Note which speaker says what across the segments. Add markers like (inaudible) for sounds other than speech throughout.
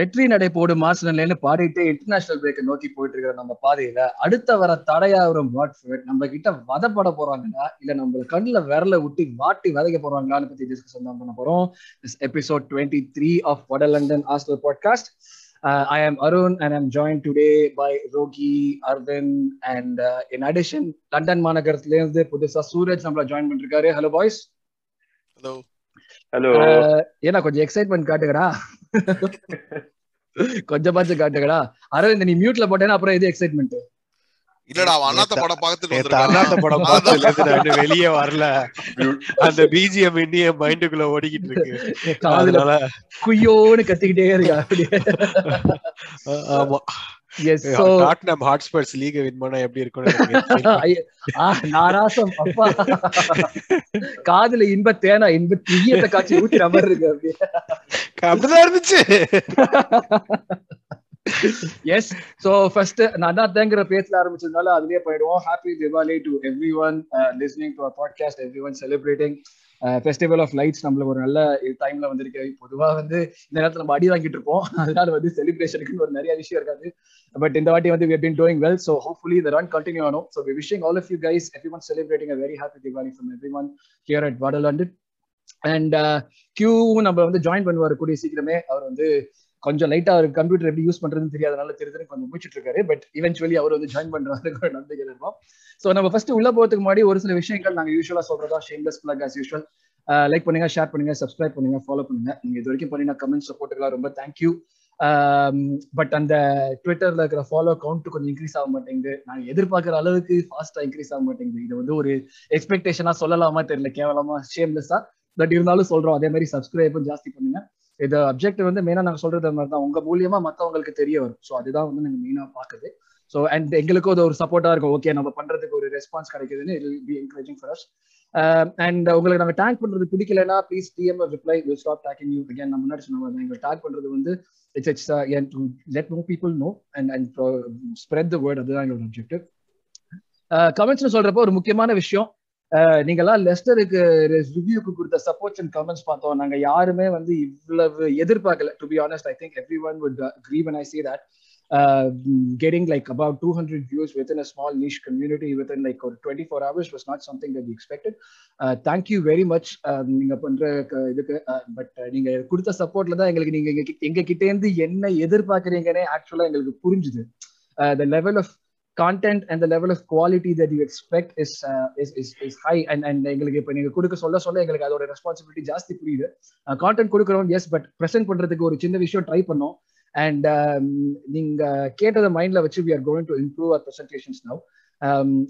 Speaker 1: வெற்றி நடை போடும் மார்சனல்னு பாடிட்டு இன்டர்நேஷனல் பிரேக்கை நோக்கி போயிட்டு இருக்கிற நம்ம பாதையில அடுத்த வர தடையா ஒரு வாட்ஃபர்ட் நம்ம கிட்ட வதப்பட போறாங்களா? இல்ல நம்ம கண்ணுல விரல விட்டு வாட்டி வதைக்க போறாங்களான்னு பத்தி டிஸ்கஷன் தான் பண்ண போறோம். எபிசோட் டுவெண்ட்டி த்ரீ ஆஃப் வட London aster podcast Uh, I am Arun and I'm joined today by Rogi, Arvind, and uh, in addition, London மாநகரத்துல இருந்து புதுசா சூரஜ் நம்மள ஜாயின் பண்ணிருக்காரு. ஹலோ பாய்ஸ்
Speaker 2: ஹலோ
Speaker 1: ஏன்னா கொஞ்சம் எக்ஸைட்மெண்ட் காட்டுங்கடா. கொஞ்சமாச்சும் காட்டுங்கடா. அரவிந்த் நீ மியூட்ல போட்டேன்னா அப்புறம் இது எக்ஸைட்மெண்ட்
Speaker 2: இல்லடா அவன் அண்ணாத்த படம் பார்த்துட்டு
Speaker 3: அண்ணாத்த படம் இன்னும் வெளியே வரல. அந்த பிஜிஎம் இன்னும் மைண்டுக்குள்ள ஓடிக்கிட்டு இருக்கு. அதனால
Speaker 1: குய்யோன்னு கத்திக்கிட்டே இருக்கா
Speaker 3: ஆமா.
Speaker 1: Yes so
Speaker 3: Tottenham Hotspurs league win பண்ணா எப்படி (laughs)
Speaker 1: நாராசம் அப்பா. காதுல இன்ப தேனா இன்ப தீயத்தை காட்சி மாதிரி இருக்கு அப்படியே.
Speaker 3: அப்படிதான் இருந்துச்சு.
Speaker 1: எஸ் சோ ஃபர்ஸ்ட் நான் தான் தேங்கிற பேசல ஆரம்பிச்சதுனால அதுலயே போயிடுவோம். Happy Diwali to everyone listening to podcast everyone celebrating festival of lights நம்மளுக்கு ஒரு நல்ல டைம்ல வந்திருக்கு பொதுவாக வந்து இந்த நேரத்தில் நம்ம அடி வாங்கிட்டு இருப்போம் அதனால வந்து செலிப்ரேஷனுக்குன்னு ஒரு நிறைய விஷயம் இருக்காது பட் இந்த வாட்டி வந்து been doing well so hopefully இந்த run continue ஆனும் so we wishing all of you guys everyone celebrating very happy Diwali from everyone here at வடலண்டு and கியூவும் நம்ம வந்து ஜாயின் பண்ணுவார் கூடிய சீக்கிரமே அவர் வந்து கொஞ்சம் லைட்டா அவர் கம்ப்யூட்டர் எப்படி யூஸ் பண்றதுன்னு தெரியாதனால தெரியுதுன்னு கொஞ்சம் முடிச்சிட்டு இருக்காரு. பட் இவென்ச்சுவலி அவர் வந்து ஜாயின் பண்றாரு (laughs) ஒரு நம்பிக்கை இருக்கும் ஸோ நம்ம ஃபர்ஸ்ட் உள்ள போறதுக்கு முன்னாடி ஒரு சில விஷயங்கள் நாங்க யூஸ்வலா சொல்றதா shameless plug as usual like பண்ணுங்க ஷேர் பண்ணுங்க சப்ஸ்கிரைப் பண்ணுங்க ஃபாலோ பண்ணுங்க. நீங்க இது வரைக்கும் பண்ணின கமெண்ட் சப்போர்ட்டுக்கெல்லாம் ரொம்ப தேங்க்யூ பட் அந்த ட்விட்டர்ல இருக்கிற ஃபாலோ கவுண்ட் கொஞ்சம் இன்க்ரீஸ் ஆக மாட்டேங்குது. நாங்க எதிர்பார்க்குற அளவுக்கு ஃபாஸ்டா இன்க்ரீஸ் ஆக மாட்டேங்குது. இது வந்து ஒரு எக்ஸ்பெக்டேஷனா சொல்லலாமா தெரியல கேவலமா ஷேம்லெஸ்ஸா பட் இருந்தாலும் சொல்றோம் அதே மாதிரி சப்ஸ்கிரைபும் ஜாஸ்தி பண்ணுங்க. இது அப்ஜெக்ட் வந்து மெயினா நாங்க சொல்றது மாதிரி தான் உங்க மூலியமா மத்தவங்களுக்கு தெரிய வரும். ஸோ அதுதான் வந்து நாங்க மெயினா பாக்குது ஸோ அண்ட் எங்களுக்கும் அது ஒரு சப்போர்ட்டா இருக்கும். ஓகே நம்ம பண்றதுக்கு ஒரு ரெஸ்பான்ஸ் கிடைக்குதுன்னு it be encouraging for us and உங்களுக்கு நாங்க டேக் பண்றது பிடிக்கலன்னா please DM reply will stop tagging you again நம்ம முன்னாடி சொன்ன மாதிரி எங்களுக்கு டேக் பண்றது வந்து it's it's to let know people know and and spread the word அதுதான் எங்களோட அப்ஜெக்டிவ் கமெண்ட்ஸ்னு சொல்றப்போ ஒரு முக்கியமான விஷயம். நீங்கெல்லாம் லெஸ்டருக்கு ரிவ்யூக்கு கொடுத்த சப்போர்ட்ஸ் அண்ட் கமெண்ட்ஸ் பார்த்தோம். நாங்க யாருமே வந்து இவ்வளவு எதிர்பார்க்கல. To be honest I think everyone would agree when I say that. uh, getting like about 200 views within a small niche community within like or 24 hours was not something that we expected. Uh, thank you நீங்க பண்ற இதுக்கு but நீங்க கொடுத்த சப்போர்ட்ல தான் எங்களுக்கு நீங்க எங்க கி- இருந்து என்ன எதிர்பார்க்கறீங்கன்னே ஆக்சுவலா எங்களுக்கு புரிஞ்சுது. The level of content and the level of quality that you expect is uh, is, is is high. And and எங்களுக்கு இப்போ நீங்க கொடுக்க சொல்ல சொல்ல எங்களுக்கு அதோட ரெஸ்பான்சிபிலிட்டி ஜாஸ்தி புரியுது. கான்டென்ட் கொடுக்குறோம் எஸ் பட் ப்ரெசென்ட் பண்றதுக்கு ஒரு சின்ன விஷயம் ட்ரை பண்ணோம். அண்ட் um, நீங்க கேட்டதை மைண்ட்ல வச்சு we are going to improve our presentations now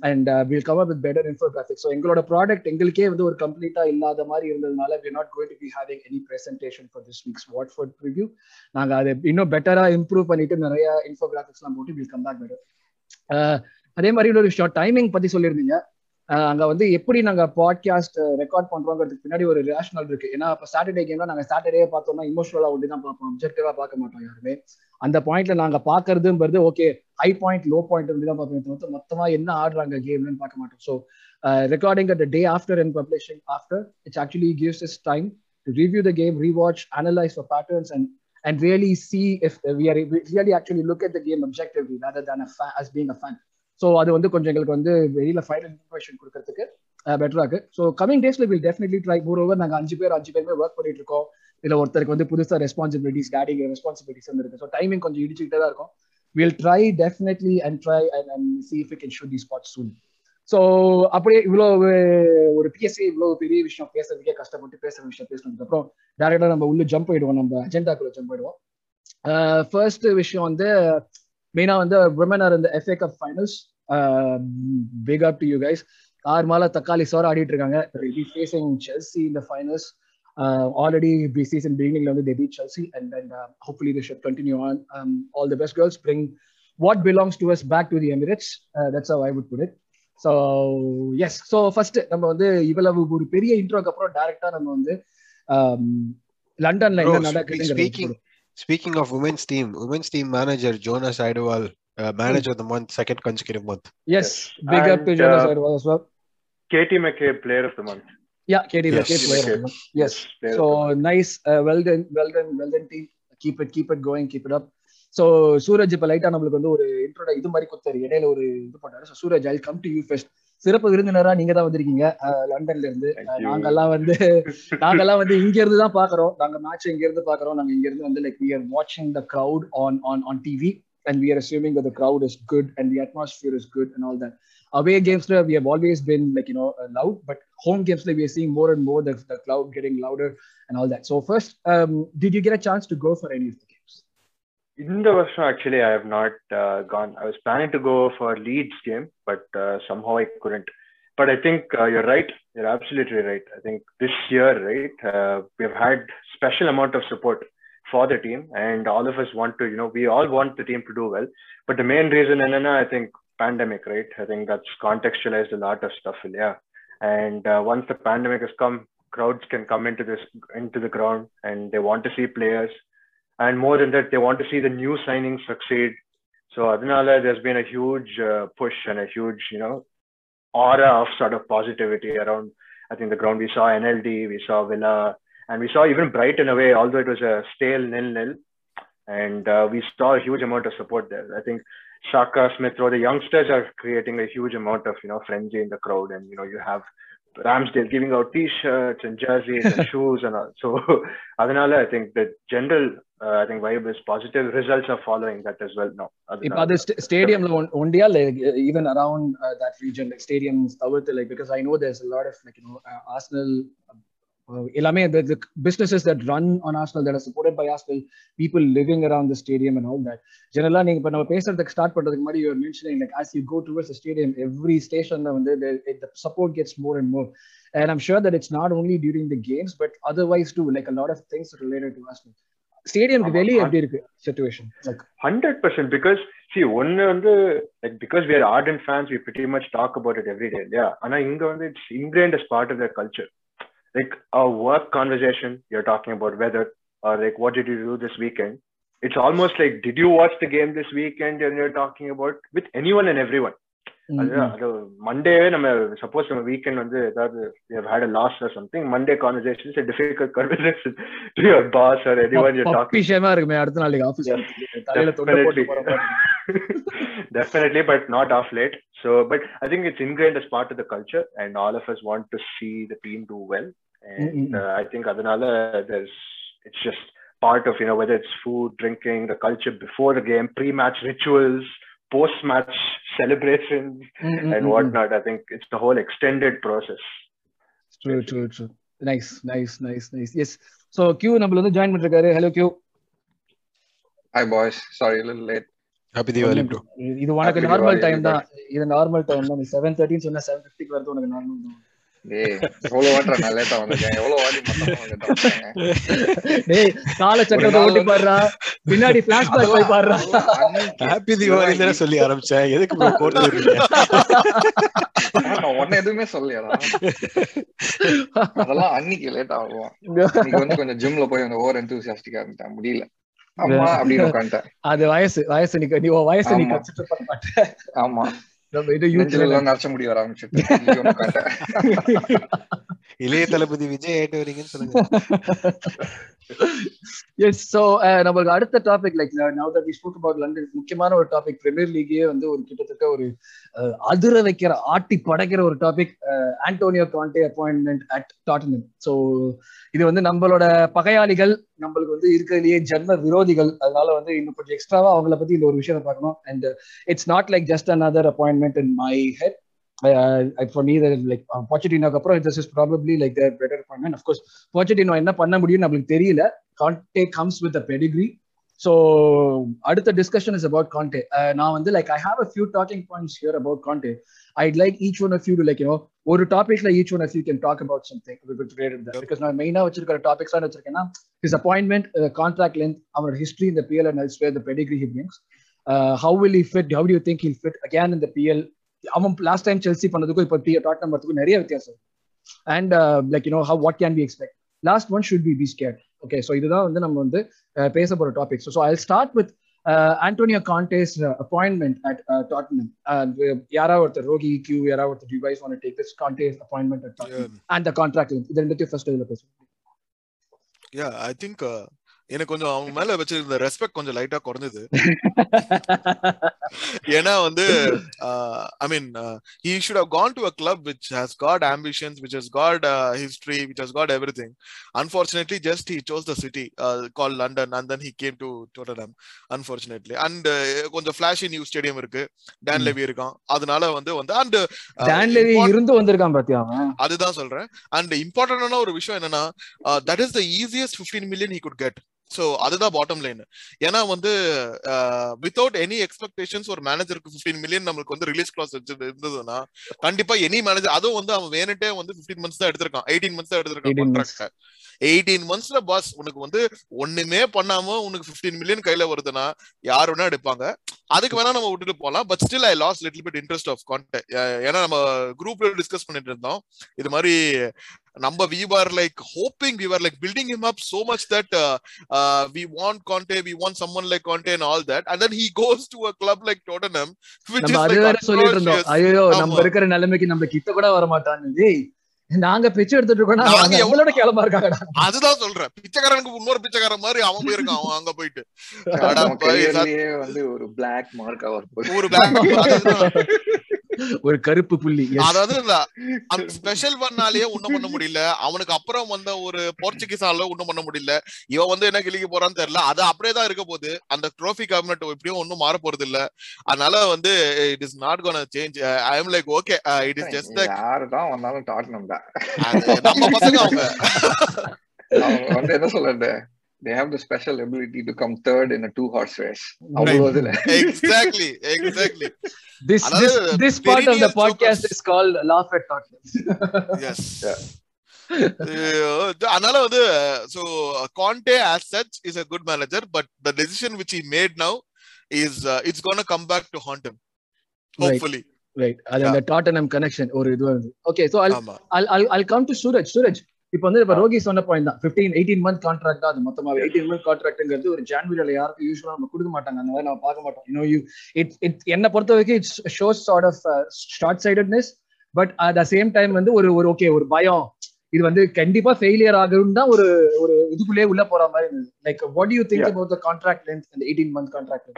Speaker 1: and will come up with better infographics so எங்களோட ப்ராடக்ட் எங்களுக்கே வந்து ஒரு கம்ப்ளீட்டா இல்லாத மாதிரி இருந்ததுனால we not going to be having any presentation for this week's Watford review நாங்க அதை இன்னும் பெட்டரா இம்ப்ரூவ் பண்ணிட்டு நிறைய இன்ஃபோகிராஃபிக்ஸ்லாம் போட்டு வில் கம் பேக் பெட்டர் அதே மாதிரி இன்னொரு விஷயம் டைமிங் பத்தி சொல்லியிருந்தீங்க. அங்க வந்து எப்படி நாங்க பாட்காஸ்ட் ரெக்கார்ட் பண்றோங்கிறதுக்கு பின்னாடி ஒரு ரேஷனல் இருக்கு. ஏன்னா இப்போ சாட்டர்டே கேம்ல நாங்க சாட்டர்டே பார்த்தோம்னா இமோஷனலா ஒட்டி தான் பார்ப்போம் அப்ஜெக்டிவா பார்க்க மாட்டோம் யாருமே. அந்த பாயிண்ட்ல நாங்க பாக்குறதுங்கிறது okay high point low point இருந்து தான் பார்ப்போம் தவிர்த்து மொத்தமா என்ன ஆடுறாங்க கேம்னு பார்க்க மாட்டோம். So recording at day after and publishing after it's actually gives is time to review the game rewatch analyse for patterns and and really see if we are really actually look at the game objectively rather than a fa- as being a fan. So அது வந்து கொஞ்சம் எங்களுக்கு வந்து வெளியில final information கொடுக்கறதுக்கு பெட்டரா இருக்கு. So coming டேஸ்ல will definitely try more over நாங்கள் அஞ்சு பேர் அஞ்சு பேருமே ஒர்க் பண்ணிட்டு இருக்கோம். இதுல ஒருத்தருக்கு வந்து புதுசா ரெஸ்பான்சிபிலிட்டிஸ் டேடிங் ரெஸ்பான்சிபிலிட்டிஸ் வந்துருக்கு ஸோ டைமிங் கொஞ்சம் இடிச்சுக்கிட்டே தான் இருக்கும். Will try definitely and try and see if can shoot the spot soon so அப்படியே இவ்வளோ ஒரு பிஎஸ்சி இவ்வளோ பெரிய விஷயம் பேசுறதுக்கே கஷ்டப்பட்டு பேசுற விஷயம் பேசினதுக்கப்புறம் டேரக்டா நம்ம உள்ள ஜம்ப் ஆயிடுவோம் நம்ம அஜெண்டாக்குள்ள ஜம்ப் ஆயிடுவோம் ஃபர்ஸ்ட் விஷயம் வந்து மெயினா வந்து விமன் ஆர் இந்த FA Cup finals big up to you guys ஆறு மால தக்காளி சோற ஆடிட்டு இருக்காங்க. ஃபேசிங் செல்சி இந்த ஃபைனல்ஸ் ஆல்ரெடி பி சீசன் பிகினிங்ல வந்து they beat Chelsea and and hopefully the should continue on all the best girls bring what belongs to us back to the Emirates that's how I would put it so yes so first நம்ம வந்து இவ்வளவு ஒரு பெரிய இன்ட்ரோக்கு அப்புறம் டைரக்டா நம்ம வந்து லண்டன்ல என்ன நடக்குது
Speaker 3: speaking speaking of women's team women's team manager Jonas Eidevall manager of the month second consecutive month
Speaker 1: yes big up to Jonas Eidevall as well
Speaker 4: KT McKay player of the month.
Speaker 1: Yeah, KD
Speaker 3: Yes.
Speaker 1: McKay player of the month. Yes.
Speaker 4: Player
Speaker 1: So
Speaker 4: of the month.
Speaker 1: nice, uh, well done, well done, well done team. Keep it keep it going keep it up so Suraj இப்போ லைட்டா நம்மளுக்கு வந்து ஒரு இன்ட்ரோட இது மாதிரி கொடுத்தாரு இடையில ஒரு இது பண்ணாரு so Suraj I come to you first சிறப்பு விருந்தினரா நீங்க தான் வந்திருக்கீங்க லண்டன்ல இருந்து. நாங்கெல்லாம் வந்து நாங்கெல்லாம் வந்து இங்க இருந்து தான் பாக்குறோம் நாங்க மேட்ச் இங்க இருந்து பாக்குறோம் நாங்க இங்க இருந்து வந்து like we are watching the crowd on on on TV and we are assuming that the crowd is good and the atmosphere is good and all that away games we have always been like you know uh, loud but home games we are seeing more and more the, the crowd getting louder and all that so first um, did you get a chance to go for any of the
Speaker 4: in the version actually i have not uh, gone i was planning to go for leeds game but uh, somehow i couldn't. But i think uh, you're right. You're absolutely right. I think this year right we've had special amount of support for the team and all of us want to you know we all want the team to do well. But the main reason nana i think pandemic right? I think that's contextualized a lot of stuff yeah and once the pandemic has come crowds can come into this into the ground and they want to see players and more than that, they want to see the new signings succeed. So Adinala, there's been a huge uh, push and a huge, you know, aura of sort of positivity around. I think the ground we saw NLD, we saw Villa, and we saw even Brighton away, although it was a stale nil-nil, and uh, we saw a huge amount of support there. I think Shaka Smith Rowe, the youngsters are creating a huge amount of you know frenzy in the crowd, and you know you have Ramsdale giving out T-shirts and jerseys and (laughs) shoes and all. So (laughs) Adinala, I think the general uh, I think vibe is positive. Results are following that as well now.
Speaker 1: இப்போ அது ஸ்டேடியம்ல ஒண்டியா like even around that region like stadiums தவிர்த்து like because I know there's lot of like you know Arsenal எல்லாமே the, the businesses that run on Arsenal that are supported by Arsenal people living around the stadium and all that ஜெனரலா நீங்க இப்ப நம்ம பேசுறதுக்கு start பண்றதுக்கு முன்னாடி you mentioning like as you go towards the stadium every stationல வந்து the, the support gets more and more and I'm sure that it's not only during the games but otherwise too like a lot of things related to Arsenal ஸ்டேடியம்க்கு. வெளியே எப்படி இருக்கு like
Speaker 4: Hundred percent because see one வந்து like because we are ardent fans, we pretty much talk about it every day. Yeah. ஆனா இங்க வந்து it's ingrained as part of their culture. Like our work conversation, you're talking about weather or like what did you do this weekend? It's almost like did you watch the game this weekend and you're talking about with anyone and everyone. அதுதான் அது Monday நம்ம suppose நம்ம weekend வந்து ஏதாவது had a loss or something Monday conversation is difficult conversation to your boss or anyone you talking
Speaker 1: விஷயமா இருக்குமே அடுத்த நாளைக்கு ஆபீஸ் தலையில தொண்டை போட்டு
Speaker 4: definitely but not off late so but i think it's ingrained as part of the culture and all of us want to see the team do well and
Speaker 1: Mm-mm.
Speaker 4: uh, i think adanala there's it's just part of you know whether it's food drinking the culture before the game pre-match rituals post-match celebrations
Speaker 1: Mm, mm,
Speaker 4: and
Speaker 1: mm, mm.
Speaker 4: whatnot i think it's the whole extended process
Speaker 1: True, true, true. Nice, nice, nice, nice. Yes. So Q நம்மள வந்து join பண்ணிருக்காரு hello Q
Speaker 5: Hi boys, sorry a little late.
Speaker 3: Happy Deepavali bro
Speaker 1: இது உனக்கு
Speaker 5: Happy
Speaker 1: normal time தான் இது normal time தான் நீ seven தேர்ட்டின்னு சொன்னா செவன் ஃபிஃப்டிக்கு வரது உனக்கு நார்மல் தான் (laughs) பின்னாடி (laughs) (laughs)
Speaker 3: சொல்லி ஆரம்பிச்சேன். எதுக்கு
Speaker 5: உன்ன எதுவுமே அதெல்லாம் அன்னைக்கு லேட் ஆகும் வந்து கொஞ்சம் ஜிம்ல போய் அந்த ஓவர் எந்தூசியாஸ்டிக்கா இருந்துட்டேன். முடியல. ஆமா அப்படின்னு உட்காந்துட்டேன்.
Speaker 1: அது வயசு வயசு நீ வயசு நீ
Speaker 5: ஆமா.
Speaker 1: நம்ம இது யூத்
Speaker 5: நெஞ்சில எல்லாம் நரைச்ச முடி வர ஆரம்பிச்சிட்டு (laughs)
Speaker 3: இளைய தளபதி விஜய் ஆயிட்டு வரீங்கன்னு சொல்லுங்க.
Speaker 1: எஸ் சோ நமக்கு அடுத்த topic like now that we spoke about London முக்கியமான ஒரு டாபிக் பிரீமியர் லீக்கே வந்து ஒரு கிட்டத்தட்ட ஒரு uh, அதிர வைக்கிற ஆட்டி படைக்கிற ஒரு topic Antonio Conte appointment at Tottenham so இது வந்து நம்மளோட பகையாளிகள் நம்மளுக்கு வந்து இருக்கிறதுலயே ஜென்ம விரோதிகள் அதனால வந்து இன்னும் கொஞ்சம் எக்ஸ்ட்ராவா அவங்கள பத்தி இந்த ஒரு விஷயத்தை பார்க்கணும். And it's not like just another appointment in my head uh, for me that like uh, Pochettino அப்புறம் is probably like their better appointment of course Pochettino என்ன பண்ண முடியும்னு நம்மளுக்கு தெரியல Conte comes with a pedigree so அடுத்த discussion is about Conte uh, நான் வந்து like I have a few talking points here about Conte I'd like each one of you to like you know ஒரு டாபிக்ல each one of you can talk about something with related that because நான் மெயினா வச்சிருக்கிற topics தான் வச்சிருக்கேன்னா uh, contract length அவரோட history in the PL and elsewhere the pedigree he brings uh, how will he fit how do you think he'll அவன் last time Chelsea பண்ணதுக்கும் இப்போ Tottenham வரதுக்கும் நிறைய வித்தியாசம். And like you know how what can be expect last one should be be scared okay so இதுதான் வந்து நம்ம வந்து uh, பேச போற topic so I start with Antonio Conte's appointment at Tottenham யாராவது ஒருத்தர் ரோகி கியூ யாராவது ஒருத்தர் you guys want take this Conte's appointment at Tottenham and the contract இது ரெண்டுத்தையும் ஃபர்ஸ்ட் இதுல பேசுவோம்.
Speaker 2: யா ஐ திங்க் எனக்கு கொஞ்சம் அவங்க மேல வச்சிருந்த ரெஸ்பெக்ட் கொஞ்சம் லைட்டா குறைஞ்சது ஏன்னா வந்து I mean have gone to a club which has got ambitions which has got uh, history which has got everything unfortunately just he chose the city uh, called london and then he came to tottenham unfortunately and uh, கொஞ்சம் flashy new stadium இருக்கு டான். Levy இருக்கான் அதனால வந்து வந்து and
Speaker 1: Don Levy இருந்து வந்திருக்கான் பாத்தியா
Speaker 2: அதுதான் சொல்றேன் அண்ட் இம்பார்ட்டன்டான ஒரு விஷயம் என்னன்னா that is the easiest fifteen million he could get so அதுதான் பாட்டம் லைன் ஏன்னா வந்து வித்தவுட் எனி எக்ஸ்பெக்டேஷன்ஸ் ஒரு மேனேஜருக்கு ஃபிஃப்டீன் மில்லியன் நம்மளுக்கு வந்து ரிலீஸ் கிளாஸ் இருந்ததுன்னா கண்டிப்பா எனி மேனேஜர் அதுவும் வந்து அவன் வேணுட்டே வந்து ஃபிஃப்டீன் மந்த்ஸ் தான் எடுத்திருக்கான் எயிட்டீன் மந்த்ஸ் தான் எடுத்திருக்கான்
Speaker 1: 18 months.
Speaker 2: கான்ட்ராக்ட் எயிட்டீன் மந்த்ஸ்ல பாஸ் உனக்கு வந்து ஒண்ணுமே பண்ணாம உனக்கு ஃபிஃப்டீன் மில்லியன் கையில வருதுன்னா யார் வேணா எடுப்பாங்க. அதுக்கு வேணா நம்ம விட்டுட்டு போலாம். But still I lost little bit interest of contact ஏன்னா நம்ம குரூப்ல டிஸ்கஸ் பண்ணிட்டு இருந்தோம். இது மாதிரி நம்ம we are like hoping we are like building him up so much that uh, we want Conte, we want someone like Conte and all that, and then he goes to a club like Tottenham, which
Speaker 1: நம்ம
Speaker 2: is
Speaker 1: அது
Speaker 2: like
Speaker 1: வேற சொல்லிட்டு இருந்தோம். ஐயோ நம்ம. இருக்கிற நிலைமைக்கு நம்ம கிட்ட கூட வர மாட்டான்னு டேய் நாங்க பிச்சை எடுத்துட்டு அவங்க
Speaker 2: எவ்வளவு-
Speaker 1: கேளமா இருக்காங்கடா.
Speaker 2: அதுதான் சொல்றேன். பிச்சைக்காரனுக்கு இன்னொரு பிச்சைக்காரன் மாதிரி அவன் போயிருக்கான் அவன் அங்க போயிட்டு. (laughs)
Speaker 5: வந்து ஒரு பிளாக் வரப்போகுது.
Speaker 2: ஒரு black அதுதான்.
Speaker 1: ஒரு கருப்பு புள்ளி.
Speaker 2: அதாவது அந்த ஸ்பெஷல் பண்ணாலேயே ஒண்ணும் பண்ண முடியல. அவனுக்கு அப்புறம் வந்த ஒரு போர்ச்சுகீஸ் ஆள ஒண்ணும் பண்ண முடியல. இவன் வந்து என்ன கிளிக்க போறான்னு தெரியல. அது அப்படியே தான் இருக்க போகுது. அந்த ட்ரோஃபி கேபினட் எப்படியும் ஒன்னும் மாற போறது இல்ல. அதனால வந்து it is not gonna change I am like okay it is just
Speaker 5: யாருதான் வந்தாலும் டாட்னம் தான்
Speaker 2: நம்ம பசங்க அவங்க.
Speaker 5: அவங்க வந்து என்ன சொல்றது? They have the special ability to come third in a two horse race அவ்வளவு இதுல
Speaker 2: எக்ஸாக்ட்லி எக்ஸாக்ட்லி
Speaker 1: this this
Speaker 2: அதாவது
Speaker 1: this part of the
Speaker 2: perennial
Speaker 1: podcast
Speaker 2: jokers.
Speaker 1: is called laugh at Tottenham
Speaker 2: yes
Speaker 5: Yeah.
Speaker 2: அதனால வந்து so Conte as such is a good manager but the decision which he made now is uh, it's gonna come back to haunt him hopefully
Speaker 1: right அது அந்த Tottenham connection ஒரு இது வருது okay so
Speaker 2: ஆமா
Speaker 1: I'll, I'll, I'll come to Suraj Suraj இப்போ வந்து இப்ப ரோகி சொன்ன பாயிண்ட் தான். ஃபிஃப்டீன் எயிட்டீன் மந்த் கான்ட்ராக்ட் தான் அது மொத்தமாக எயிட்டீன் மந்த் கான்ட்ராக்ட்ங்கிறது ஒரு ஜான்வரியில யாருக்கும் யூஸ்வலா நம்ம கொடுக்க மாட்டாங்க. அந்த மாதிரி நம்ம பார்க்க மாட்டோம். யூனோ யூ இட் இட் என்ன பொறுத்த வரைக்கும் it's shows sort of short sightedness but at the same time வந்து ஒரு ஒரு ஓகே ஒரு பயம். இது வந்து கண்டிப்பா ஃபெயிலியர் ஆகும் தான் ஒரு ஒரு இதுக்குள்ளே உள்ள போற மாதிரி like what you
Speaker 4: think.
Speaker 1: About the contract length அந்த எயிட்டீன் மந்த் கான்ட்ராக்ட்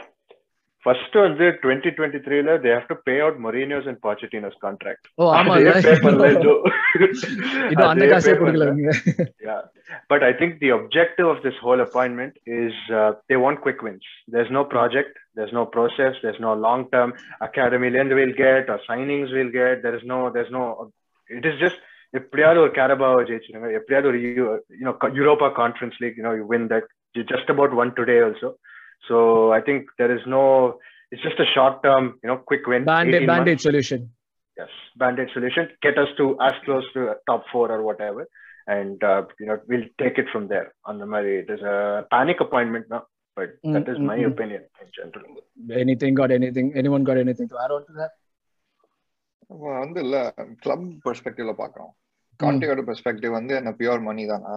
Speaker 4: ஃபர்ஸ்ட் வந்து டுவெண்ட்டி டுவெண்ட்டி த்ரீல they have to pay out Mourinho's and Pochettino's contract
Speaker 1: oh ஆமா
Speaker 4: அதே pay பண்ணல ஜோ
Speaker 1: இன்னும் அந்த
Speaker 4: அதே
Speaker 1: காசே
Speaker 4: pay
Speaker 1: கொடுக்கல
Speaker 4: பண்ணல.
Speaker 1: நீங்க
Speaker 4: Yeah. But I think the objective of this whole appointment is uh, they want quick wins. There's no project, there's no process, there's no long term academy lend we'll get or signings we'll get. There is no, there's no, it is just எப்படியாவது ஒரு கேரபாவை ஜெயிச்சிருங்க எப்படியாவது ஒரு you know Europa Conference League you know you win that just about one today also So I think there is no it's just a short term
Speaker 1: you know quick win band-aid band-aid solution
Speaker 4: yes band-aid solution get us to as close to top four or whatever and uh, you know we'll take it from there on the Murray. it is a panic appointment now but that is my
Speaker 1: Mm, mm, mm.
Speaker 4: opinion in general
Speaker 1: anything got anything anyone got anything to add on to that
Speaker 5: நம்ம வந்து இல்ல club பெர்ஸ்பெக்டிவ்ல பாக்குறோம் கான்டியோட perspective வந்து என்ன pure மணி தானா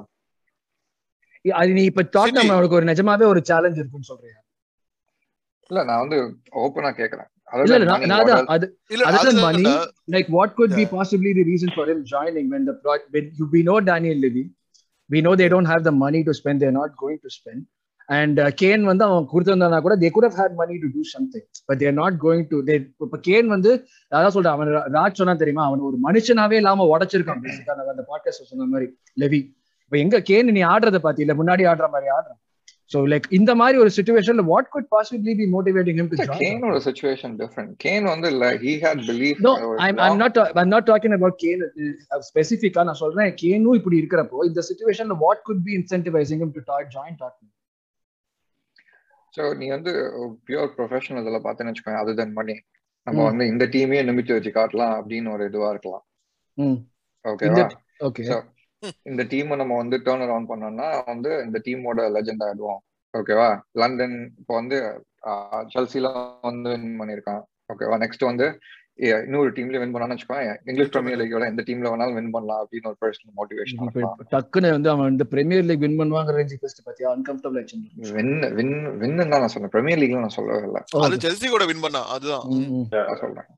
Speaker 1: அது நீ இப்ப டாட்னம். அவனுக்கு ஒரு நிஜமாவே ஒரு சேலஞ்ச் இருக்குன்னு சொல்றியா
Speaker 5: இல்ல நான் வந்து ஓப்பனா கேக்குறேன்
Speaker 1: இல்ல நான் அதான் அது
Speaker 2: இல்ல
Speaker 1: Other than
Speaker 2: அதுதான்
Speaker 1: like what could be
Speaker 2: Yeah.
Speaker 1: possibly the reason for him joining when the pro when you, we know Daniel Levy, we know they don't have the money to spend, they're not going to spend. And uh, Kane வந்து அவன் கொடுத்திருந்தானா கூட they could have had money to do something, but they're not going to. They இப்ப Kane வந்து அதான் சொல்றேன் அவன் ராஜ் சொன்னா தெரியுமா அவன் ஒரு மனுஷனாவே இல்லாம உடைச்சிருக்கான் பேசிக்கா அந்த பாட்காஸ்ட் சொன்ன மாதிரி லெவி இப்ப எங்க கேன் நீ ஆடுறத பாத்தி இல்ல முன்னாடி ஆடுற மாதிரி ஆடுறான் சோ லைக் இந்த மாதிரி ஒரு சுச்சுவேஷன்ல what could possibly be motivating him to join?
Speaker 5: கேனோட சுச்சுவேஷன் டிஃப்ரெண்ட் கேன் வந்து இல்ல he had
Speaker 1: No, I'm I'm not ta- I'm not talking about Kane uh, specific நான் சொல்றேன் கேனும் இப்படி இருக்கிறப்போ இந்த சுச்சுவேஷன்ல what be incentivizing him to ta- join Tottenham
Speaker 5: so நீ வந்து பியூர் ப்ரொஃபஷனல் இதுல பார்த்தேன்னு வச்சுக்கோங்க அது தென் மணி நம்ம. வந்து இந்த டீமே நிமித்தி வச்சு காட்டலாம் அப்படின்னு ஒரு இதுவா இருக்கலாம். ஓகேவா
Speaker 1: okay.
Speaker 5: So, இந்த டீமை நம்ம வந்து டேர்ன் அரவுண்ட் பண்ணோம்னா வந்து இந்த டீமோட லெஜெண்ட் ஆயிடுவோம். ஓகேவா லண்டன் இப்போ வந்து செல்சில வந்து வின் பண்ணிருக்கான் ஓகேவா நெக்ஸ்ட் வந்து இன்னொரு டீம்ல வின் பண்ணான்னு வச்சுக்கோங்க இங்கிலீஷ் பிரீமியர் லீக்கோட எந்த டீம்ல வேணாலும் வின் பண்ணலாம் அப்படின்னு ஒரு பர்சனல் மோட்டிவேஷன்
Speaker 1: டக்குன்னு வந்து அவன் இந்த பிரீமியர் லீக் வின் பண்ணுவாங்க ரேஞ்ச் ஃபர்ஸ்ட் பாத்தியா? அன்கம்ஃபர்டபிள் ஆச்சு
Speaker 5: வின் வின் வின் தான் நான் சொன்னேன் பிரீமியர் லீக்ல நான் சொல்லவே இல்லை.
Speaker 2: அது செல்சி கூட வின் பண்ணா அதுதான்.
Speaker 5: சொல்றேன்.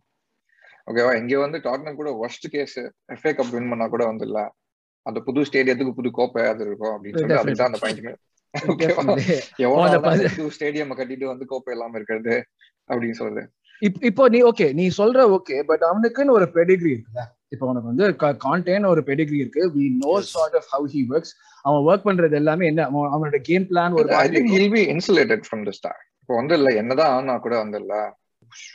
Speaker 5: ஓகேவா இங்க வந்து டாட்னம் கூட worst case FA Cup win பண்ணா கூட வந்து இல்ல. அந்த புது ஸ்டேடியத்துக்கு புது கோப்பை அது இருக்கும் அப்படின்னு சொல்லிட்டு அதுதான் அந்த (laughs) பாயிண்ட் ஸ்டேடியம் கட்டிட்டு வந்து கோப்பை இல்லாம இருக்கிறது அப்படின்னு சொல்றது.
Speaker 1: இப்- இப்போ நீ ஓகே நீ சொல்ற ஓகே பட் அவனுக்குன்னு ஒரு பெடிகிரி இருக்குல்ல. இப்போ உனக்கு வந்து கான்டேன் ஒரு பெடிகிரி இருக்கு. We
Speaker 2: know.
Speaker 1: Sort of how he works அவன் ஒர்க் பண்றது எல்லாமே என்ன? அவன் அவனோட கேம் பிளான் ஒரு I
Speaker 5: think he'll be insulated from the start இப்போ வந்து இல்ல என்னதான் ஆனா கூட வந்து இல்ல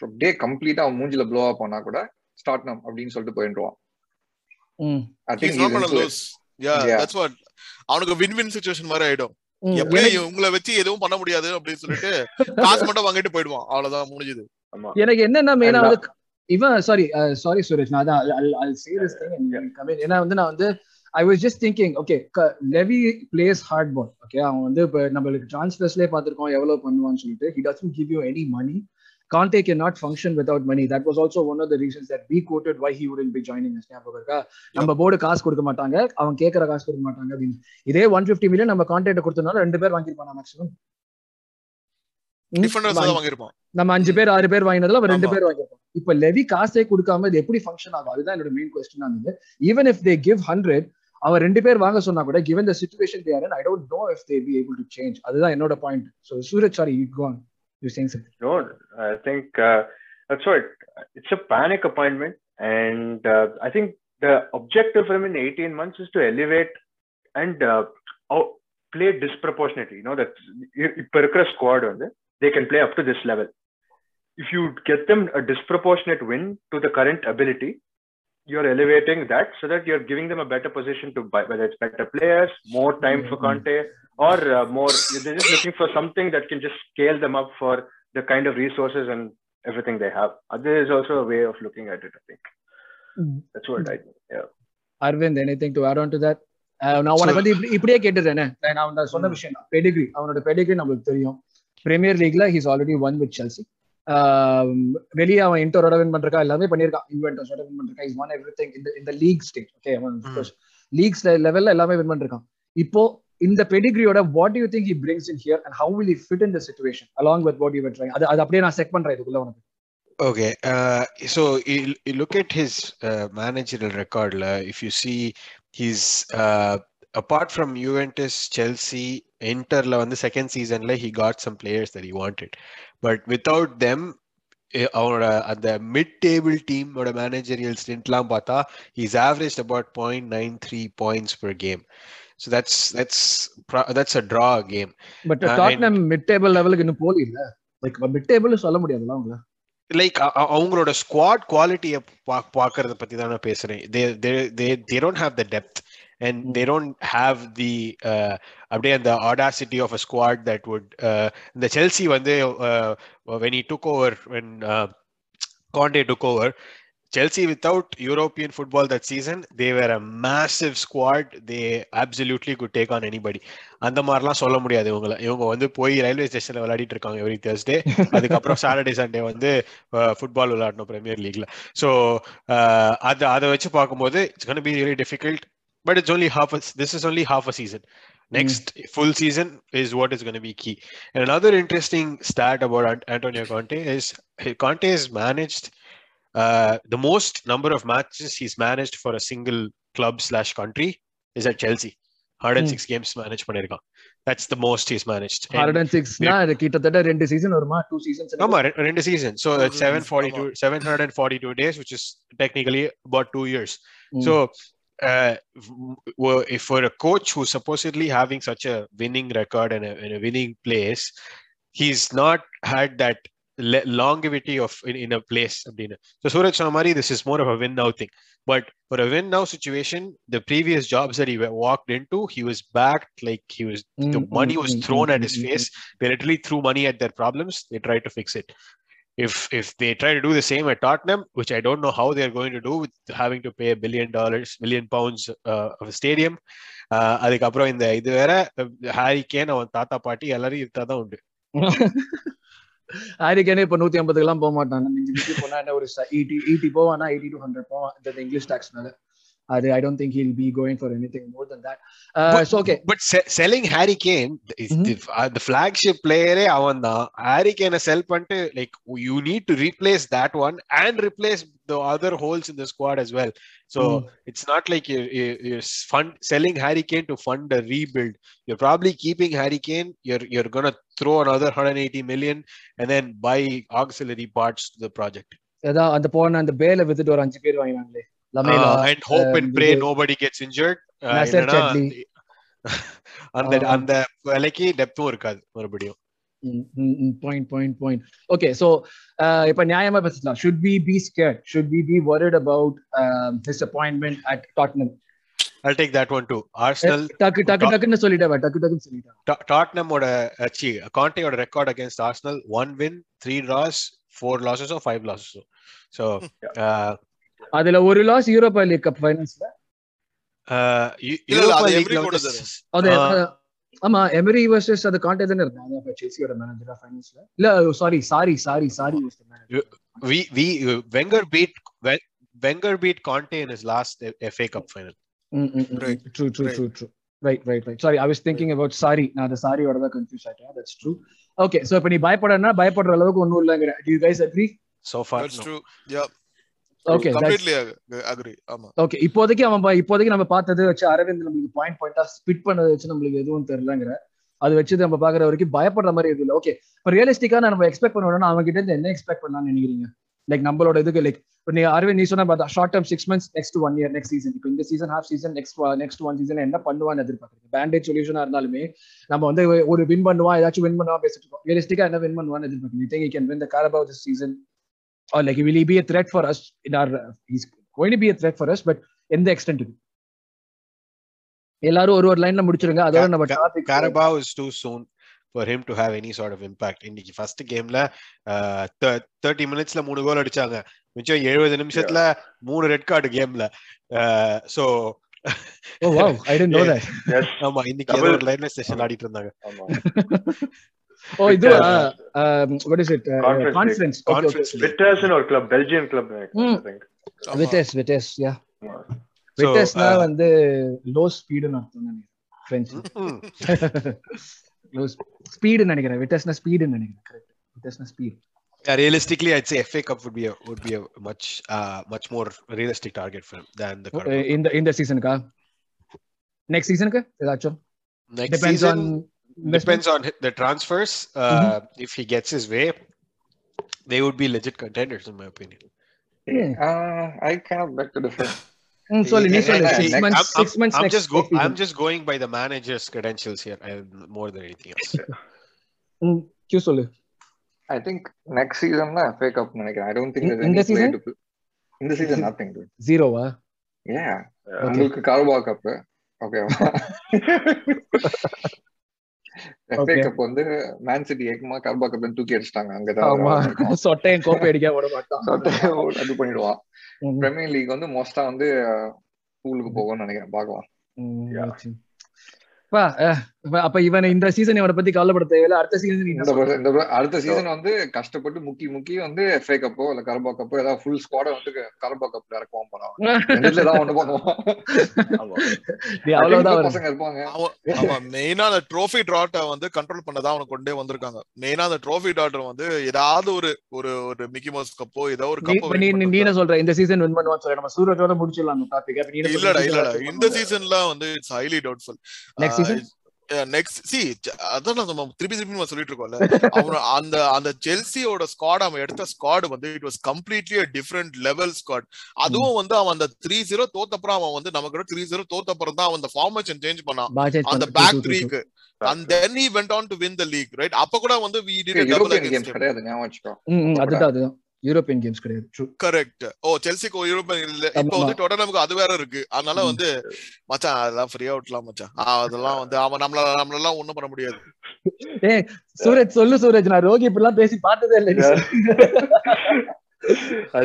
Speaker 5: அப்படியே கம்ப்ளீட்டா அவன் மூஞ்சில ப்ளோ அப் பண்ணா கூட ஸ்டார்ட் நம் அப்படின்னு சொல்லிட்டு போயிடுவான்.
Speaker 2: I think lose. Yeah,
Speaker 5: Yeah.
Speaker 2: that's what. அவனுக்கு வின் வின் சுச்சுவேஷன் மாதிரி ஆயிடும். எப்படியும் உங்களை வச்சு எதுவும் பண்ண முடியாது அப்படின்னு சொல்லிட்டு காசு மட்டும் வாங்கிட்டு போயிடுவான் அவ்வளவுதான் முடிஞ்சது
Speaker 1: எனக்கு என்னன்னா மெயினா வந்து இவன் சாரி சாரி சுரேஷ் நான் தான் I'll say this thing and you'll come in. ஏன்னா வந்து நான் வந்து I was just thinking okay Levy plays hard ball okay அவன் வந்து இப்போ நம்மளுக்கு டிரான்ஸ்ஃபர்ஸ்லேயே பார்த்துருக்கோம் எவ்வளவு பண்ணுவான்னு சொல்லிட்டு he doesn't give you any money Conte cannot function without money. That was also one of the reasons that we quoted why he wouldn't be joining us. ஞாபகம் இருக்கா? நம்ம போர்டு காசு கொடுக்க மாட்டாங்க. அவன் கேட்கற காசு கொடுக்க மாட்டாங்க அப்படின்னு. இதே ஒன் பிப்டி மில்லியன் நம்ம கான்ட்ராக்ட் கொடுத்தனால ரெண்டு பேர் வாங்கிருப்பானா மேக்ஸிமம் நம்ம அஞ்சு பேர் ஆறு பேர் வாங்கினதுல அவன் ரெண்டு. பேர் வாங்கியிருப்பான். இப்ப லெவி காசே கொடுக்காம இது எப்படி ஃபங்க்ஷன் ஆகும்? அதுதான் என்னோட மெயின் கொஸ்டின் இருந்தது. Even if they give hundred அவன் ரெண்டு பேர் வாங்க சொன்னா கூட situation they are in i don't know if they be able to change. அதுதான் என்னோட point so Suraj sorry you go You're saying something?
Speaker 4: No, I think uh, that's right. It's a panic appointment, and uh, I think the objective for him in 18 months is to elevate and uh, out, play disproportionately. You know that Perkra squad on they can play up to this level. If you get them a disproportionate win to the current ability, you're elevating that so that you're giving them a better position to buy, whether it's better players, more time mm-hmm.
Speaker 1: for
Speaker 4: Conte, or uh, more. They're just looking for something that can just scale them up for the kind of resources and everything they have. There is also a way of looking at it. I think. That's what I. Yeah.
Speaker 1: Aravind anything to add on to that? நான் உனக்கு வந்து இப்படி இப்படியே கேட்டுறேனே நான் சொன்ன விஷயம். தான் Pedigree அவனோட பெடிகிரி நம்மளுக்கு தெரியும். Premier லீக்ல he's already won with Chelsea வெளியே அவன் இன்டரோட வின் பண்றக்கா எல்லாமே பண்ணிருக்கான் இன்வென்டர்ஸோட வின் பண்றக்கா இஸ் ஒன் எவ்ரி திங் இந்த லீக் ஸ்டேட் ஓகே லீக்ஸ் லெவல்ல எல்லாமே வின் பண்ணிருக்கான். இப்போ இந்த பெடிகிரியோட what you think he brings in here and how will he fit in the situation along with what you were trying அது அது அப்படியே நான் செக் பண்றேன் இதுக்குள்ள உனக்கு
Speaker 3: Okay, uh, so you, you look at his uh, managerial record. la, if you see, he's uh, apart from Juventus, Chelsea, Inter, la, on the second season, la, he got some players that he wanted, but without them, eh, அவனோட அந்த mid table டீமோட managerial ஸ்டின்ட்லாம் பார்த்தா he's averaged about 0.93 points per game. So that's that's pro- that's a draw game. But
Speaker 1: Tottenham mid table லெவலுக்கு இன்னும் போலி இல்ல like mid table சொல்ல முடியாதுல்ல அவங்கள?
Speaker 3: லைக் அவங்களோட ஸ்குவாட் குவாலிட்டியை பார்க்கறத பத்தி தான் நான் பேசுறேன். They they they they don't have the depth and they don't have the அப்படியே அந்த audacity of a squad that would இந்த செல்சி வந்து when he took over when Conte took over Chelsea without European football that season, they were a massive squad. They absolutely could take on anybody. அந்த மாதிரிலாம் சொல்ல முடியாது இவங்கள இவங்க வந்து போய் ரயில்வே ஸ்டேஷன்ல விளையாடிட்டு இருக்காங்க எவ்ரி தேர்ஸ்டே அதுக்கப்புறம் சாட்டர்டே சண்டே வந்து ஃபுட்பால் விளையாடணும் பிரீமியர் லீக்ல ஸோ அது அதை வச்சு பார்க்கும்போது it's can be really difficult but it's only half a, this is only half a season next full season is what is going to be key and another interesting stat about Ant- Antonio Conte is Conte has managed uh, the most number of matches he's managed for a single club slash country is at Chelsea. 106 games managed பண்ணிருக்கான் that's the most he's managed And-
Speaker 1: hundred and சிக்ஸ்னா கிட்டத்தட்ட ரெண்டு season வருமா two seasons
Speaker 3: ஆமா ரெ- ரெண்டு season so
Speaker 2: Two
Speaker 3: that's
Speaker 2: seasons,
Speaker 3: 742 742 days which is technically about two years
Speaker 1: Mm.
Speaker 3: so uh, w- w- if for a coach who's supposedly having such a winning record and a, and a winning place he's not had that le- longevity of in, in a place அப்படின்னு. so Suraj சொன்ன மாதிரி this is more of a win now thing but for a win now situation the previous jobs that he wa- walked into he was backed like he was the
Speaker 1: Mm,
Speaker 3: money
Speaker 1: mm,
Speaker 3: was
Speaker 1: mm,
Speaker 3: thrown
Speaker 1: mm,
Speaker 3: at his
Speaker 1: mm, mm,
Speaker 3: face they literally threw money at their problems they tried to fix it if if they try to do the same at Tottenham, which I don't know how they're going to do with having to pay a billion dollars, million pounds uh, of a stadium. Uh, அதுக்கப்புறம் இந்த இது வேற Harry Kane அவன் தாத்தா பாட்டி எல்லாரும் இருந்தாதான் உண்டு
Speaker 1: ஹாரிக்கேனே இப்ப நூத்தி ஐம்பதுக்கு எல்லாம் போக மாட்டான் போனா என்ன ஒரு ஈட்டி ஈட்டி போவானா? எயிட்டி டு ஹண்ட்ரட் போவான். இந்த இங்கிலீஷ் டாக்ஸ்னால அது I don't think he'll be going for anything more than that
Speaker 3: But-
Speaker 1: so okay
Speaker 3: But se- selling Harry Kane, is
Speaker 1: Mhm.
Speaker 3: the, uh, the flagship player அவன் தான் Harry Kane செல் பண்ணிட்டு like you need to replace that one and replace the other holes in the squad as well. So
Speaker 1: Mm.
Speaker 3: it's not like you're, you're, you're fund selling Harry Kane to fund a rebuild. You're probably keeping Harry Kane. You're you're gonna throw another 180 million and then buy auxiliary parts to the project.
Speaker 1: அதான் அந்த போன அந்த பேல வித்துட்டு ஒரு அஞ்சு பேர் வாங்கினாங்களே லமேலா
Speaker 3: and hope and
Speaker 1: um,
Speaker 3: pray
Speaker 1: இது-
Speaker 3: nobody gets injured. Uh,
Speaker 1: Nasser
Speaker 3: இல்லைன்னா
Speaker 1: Chadli.
Speaker 3: அந்த (laughs) அந்த விலைக்கு டெப்த்தும் இருக்காது மறுபடியும்.
Speaker 1: Point point point okay so இப்ப நியாயமா பேசலாம். Should be be scared should be be worried about um, disappointment at Tottenham?
Speaker 3: I'll take that one too. Arsenal,
Speaker 1: டக்கு டக்கு டக்குன்னு சொல்லிட்டேன் டக்கு டக்குன்னு சொல்லிட்டேன்.
Speaker 3: Ta- Tottenhamoட சி கான்டேயோட record against Arsenal one win three loss four லாசஸோ five லாசஸோ ஸோ
Speaker 1: அதுல ஒரு லாஸ் யூரோப்பா லீக் கப் ஃபைனல்ஸ்ல ஆமா எமரி வர்சஸ் அது காண்டே தானே இருந்தாங்க செல்சியோட மேனேஜரா ஃபைனல்ஸ்ல இல்ல sorry sorry sorry sorry
Speaker 3: we we uh, Wenger beat Wen- Wenger beat Conte in his last FA Cup final.
Speaker 2: Right.
Speaker 1: True true
Speaker 2: Right.
Speaker 1: True true right right right sorry I was thinking about sorry நான் அந்த சாரியோட தான் confuse ஆயிட்டேன். That's true okay so இப்போ நீ பயப்படனா பயப்படுற அளவுக்கு ஒண்ணும் இல்லங்கற. Do you guys agree
Speaker 3: So far,
Speaker 2: That's
Speaker 3: no.
Speaker 2: Okay. ஆமா.
Speaker 1: ஓகே இப்போதைக்கு அவன் இப்போதைக்கு நம்ம பார்த்தது வச்சு அரவிந்த் நம்மளுக்கு பாயிண்ட் பாயிண்டா ஸ்பிட் பண்ணதை வச்சு நம்மளுக்கு எதுவும் தெரியலங்கிற. அது வச்சு நம்ம பாக்குற வரைக்கும் பயப்படுற மாதிரி எதுவும் இல்லை. ஓகே இப்போ ரியலிஸ்டிக்கா நம்ம எக்ஸ்பெக்ட் பண்ணணும்னா அவங்க கிட்ட இருந்து என்ன எக்ஸ்பெக்ட் பண்ணலாம்னு நினைக்கிறீங்க? லைக் நம்மளோட இதுக்கு லைக் இப்போ நீ அரவிந்த் நீ சொன்ன பார்த்தா short term six months next one year next season இப்போ இந்த season half season next next one season என்ன பண்ணுவான்னு எதிர்பார்க்குறீங்க? பேண்டேஜ் சொல்யூஷனா இருந்தாலுமே நம்ம வந்து ஒரு வின் பண்ணுவான் ஏதாச்சும் வின் பண்ணுவான் பேசிட்டு இருக்கோம். ரியலிஸ்டிக்கா என்ன வின் பண்ணுவான்னு எதிர்பார்க்குறீங்க? Think can win the Carabao this season or like will be a threat for us in our uh, he's going to be a threat for us but எந்த எக்ஸ்டென்ட் எல்லாரும் ஒரு ஒரு லைன்ல முடிச்சிருங்க. அதோட நம்ம topic
Speaker 3: Carabao is too soon for him to have any sort of impact. இன்னைக்கு first கேம்ல தேர்ட்டி மினிட்ஸ்ல மூணு கோல் அடிச்சாங்க. மிச்சம் எழுபது நிமிஷத்துல மூணு ரெட் கார்டு கேம்ல so
Speaker 1: oh wow I don't know that
Speaker 4: Yes.
Speaker 3: ஆமா இன்னைக்கு ஏதோ ஒரு லைன்ல செஷன் ஆடிட்டு இருந்தாங்க.
Speaker 4: ஆமா.
Speaker 1: ஓ இது what is it
Speaker 4: Conference
Speaker 1: conference
Speaker 3: Conference League.
Speaker 4: விட்டாஸ்னு ஒரு club, Belgian club
Speaker 1: Hmm.
Speaker 4: I think.
Speaker 2: ஆமா.
Speaker 1: விட்டஸ் விட்டஸ் யா
Speaker 4: ஆமா.
Speaker 3: So,
Speaker 1: விட்டஸ்னா
Speaker 3: uh,
Speaker 1: வந்து லோ ஸ்பீடுன்னு அர்த்தம் நினைக்கிறேன் ஃப்ரெஞ்ச்
Speaker 3: mm, (laughs)
Speaker 1: லோ ஸ்பீடுன்னு நினைக்கிறேன் விட்டஸ்னா ஸ்பீடுன்னு நினைக்கிறேன் correct விட்டஸ்னா speed
Speaker 3: yeah, realistically, I'd say FA Cup would be a would be a much uh, much more realistic target for him than the Carabao.
Speaker 1: இந்த இந்த சீசனுக்கா next சீசனுக்கு ஏதாச்சும்
Speaker 3: Next
Speaker 1: depends
Speaker 3: season
Speaker 1: on
Speaker 3: depends on hi- the transfers. Uh, If he gets his way, they would be legit contenders, in my opinion.
Speaker 5: Uh, I kind of beg to differ.
Speaker 1: ம், சொல்லு நீ
Speaker 5: Yeah,
Speaker 1: சொல்லு
Speaker 5: yeah,
Speaker 1: six
Speaker 5: yeah.
Speaker 1: Months
Speaker 3: I'm,
Speaker 1: six months
Speaker 3: I'm
Speaker 1: next
Speaker 3: just go, I'm just going by the manager's credentials here, and more than anything else.
Speaker 1: Q சொல்லு
Speaker 5: I think next season na FA Cup நினைக்கிறேன். I don't think there's
Speaker 1: இந்த
Speaker 5: any play
Speaker 1: season?
Speaker 5: to play. இந்த season nothing dude.
Speaker 1: ஜீரோவா
Speaker 5: Yeah.
Speaker 4: Yeah.
Speaker 5: உங்களுக்கு கார்பா cup ஓகேவா (laughs) (laughs) cup வந்து Man City ஏக்கமா Carabao cup தூக்கி அடிச்சிட்டாங்க. அங்கதான்
Speaker 1: சொட்டையன் கோப்பை அடிக்க விட மாட்டான். (laughs)
Speaker 5: அது பண்ணிடுவான். பிரீமியர் லீக் வந்து மோஸ்டா வந்து ஸ்கூலுக்கு போகும்னு நினைக்கிறேன். பாக்கலாம்
Speaker 1: அப்ப இவன் இந்த சீசன் இவனை பத்தி கவலைப்பட தேவையில்ல. அடுத்த சீசன்
Speaker 5: அடுத்த சீசன் வந்து கஷ்டப்பட்டு முக்கி முக்கி வந்து எஃப்ஏ கப்போ இல்ல கரபா கப்போ ஏதாவது ஃபுல் ஸ்குவாட வந்து கரபா கப்ல இறக்குவோம்.
Speaker 1: அவ்வளவுதான்
Speaker 5: பசங்க இருப்பாங்க.
Speaker 2: ஆமா மெயினா அந்த ட்ரோஃபி டாட்டை வந்து கண்ட்ரோல் பண்ணதான் அவனுக்கு கொண்டே வந்திருக்காங்க. மெயினா அந்த ட்ரோஃபி டாட்டர் வந்து ஏதாவது ஒரு ஒரு ஒரு மிக்கி மவுஸ் கப்போ ஏதோ ஒரு கப்போ
Speaker 1: நீ நீ என்ன சொல்ற இந்த சீசன் வின் பண்ணுவான்னு சொல்ற. நம்ம சூரஜோட முடிச்சிடலாம் அந்த டாபிக்
Speaker 2: இல்லடா இல்லடா. இந்த சீசன்ல வந்து it's highly doubtful
Speaker 1: Next season?
Speaker 2: Next C அதான் நம்ம திருப்பி திருப்பி நம்ம சொல்லிட்டு இருக்கோம்ல. (laughs) அவன் அந்த அந்த ஜெல்சியோட ஸ்குவாட் அவன் எடுத்த ஸ்குவாட் வந்து it was completely different level squad அதுவும் வந்து அவன் அந்த த்ரீ ஜீரோ தோத்தப்புறம் அவன் வந்து நமக்கு த்ரீ ஜீரோ தோத்தப்புறம் தான் அவன் அந்த ஃபார்மேஷன் சேஞ்ச் பண்ணான். அந்த பேக் த்ரீக்கு and then he went on to win the league right அப்ப கூட வந்து we did a double
Speaker 5: European
Speaker 2: against
Speaker 5: games
Speaker 2: him.
Speaker 5: கிடையாது ஞாபகம் வச்சுக்கோ.
Speaker 1: அதுதான் அதுதான். யூரோப்பியன் கேம்ஸ் கிடையாது.
Speaker 2: கரெக்ட் ஓ செல்சிக்கு யூரோப்பியன் இல்ல. இப்ப. வந்து டொட்டனமுக்கு அது வேற இருக்கு. அதனால. வந்து மச்சான் அதெல்லாம் ஃப்ரீயா விட்டலாம் மச்சான். ஆ, அதெல்லாம் வந்து அவன் நம்மள நம்மளெல்லாம் ஒண்ணும் பண்ண முடியாது.
Speaker 1: ஏய் சூரஜ் சொல்லு சூரஜ். நான் ரோகி இப்படிலாம் பேசி பார்த்ததே இல்லை. (laughs)
Speaker 4: uh,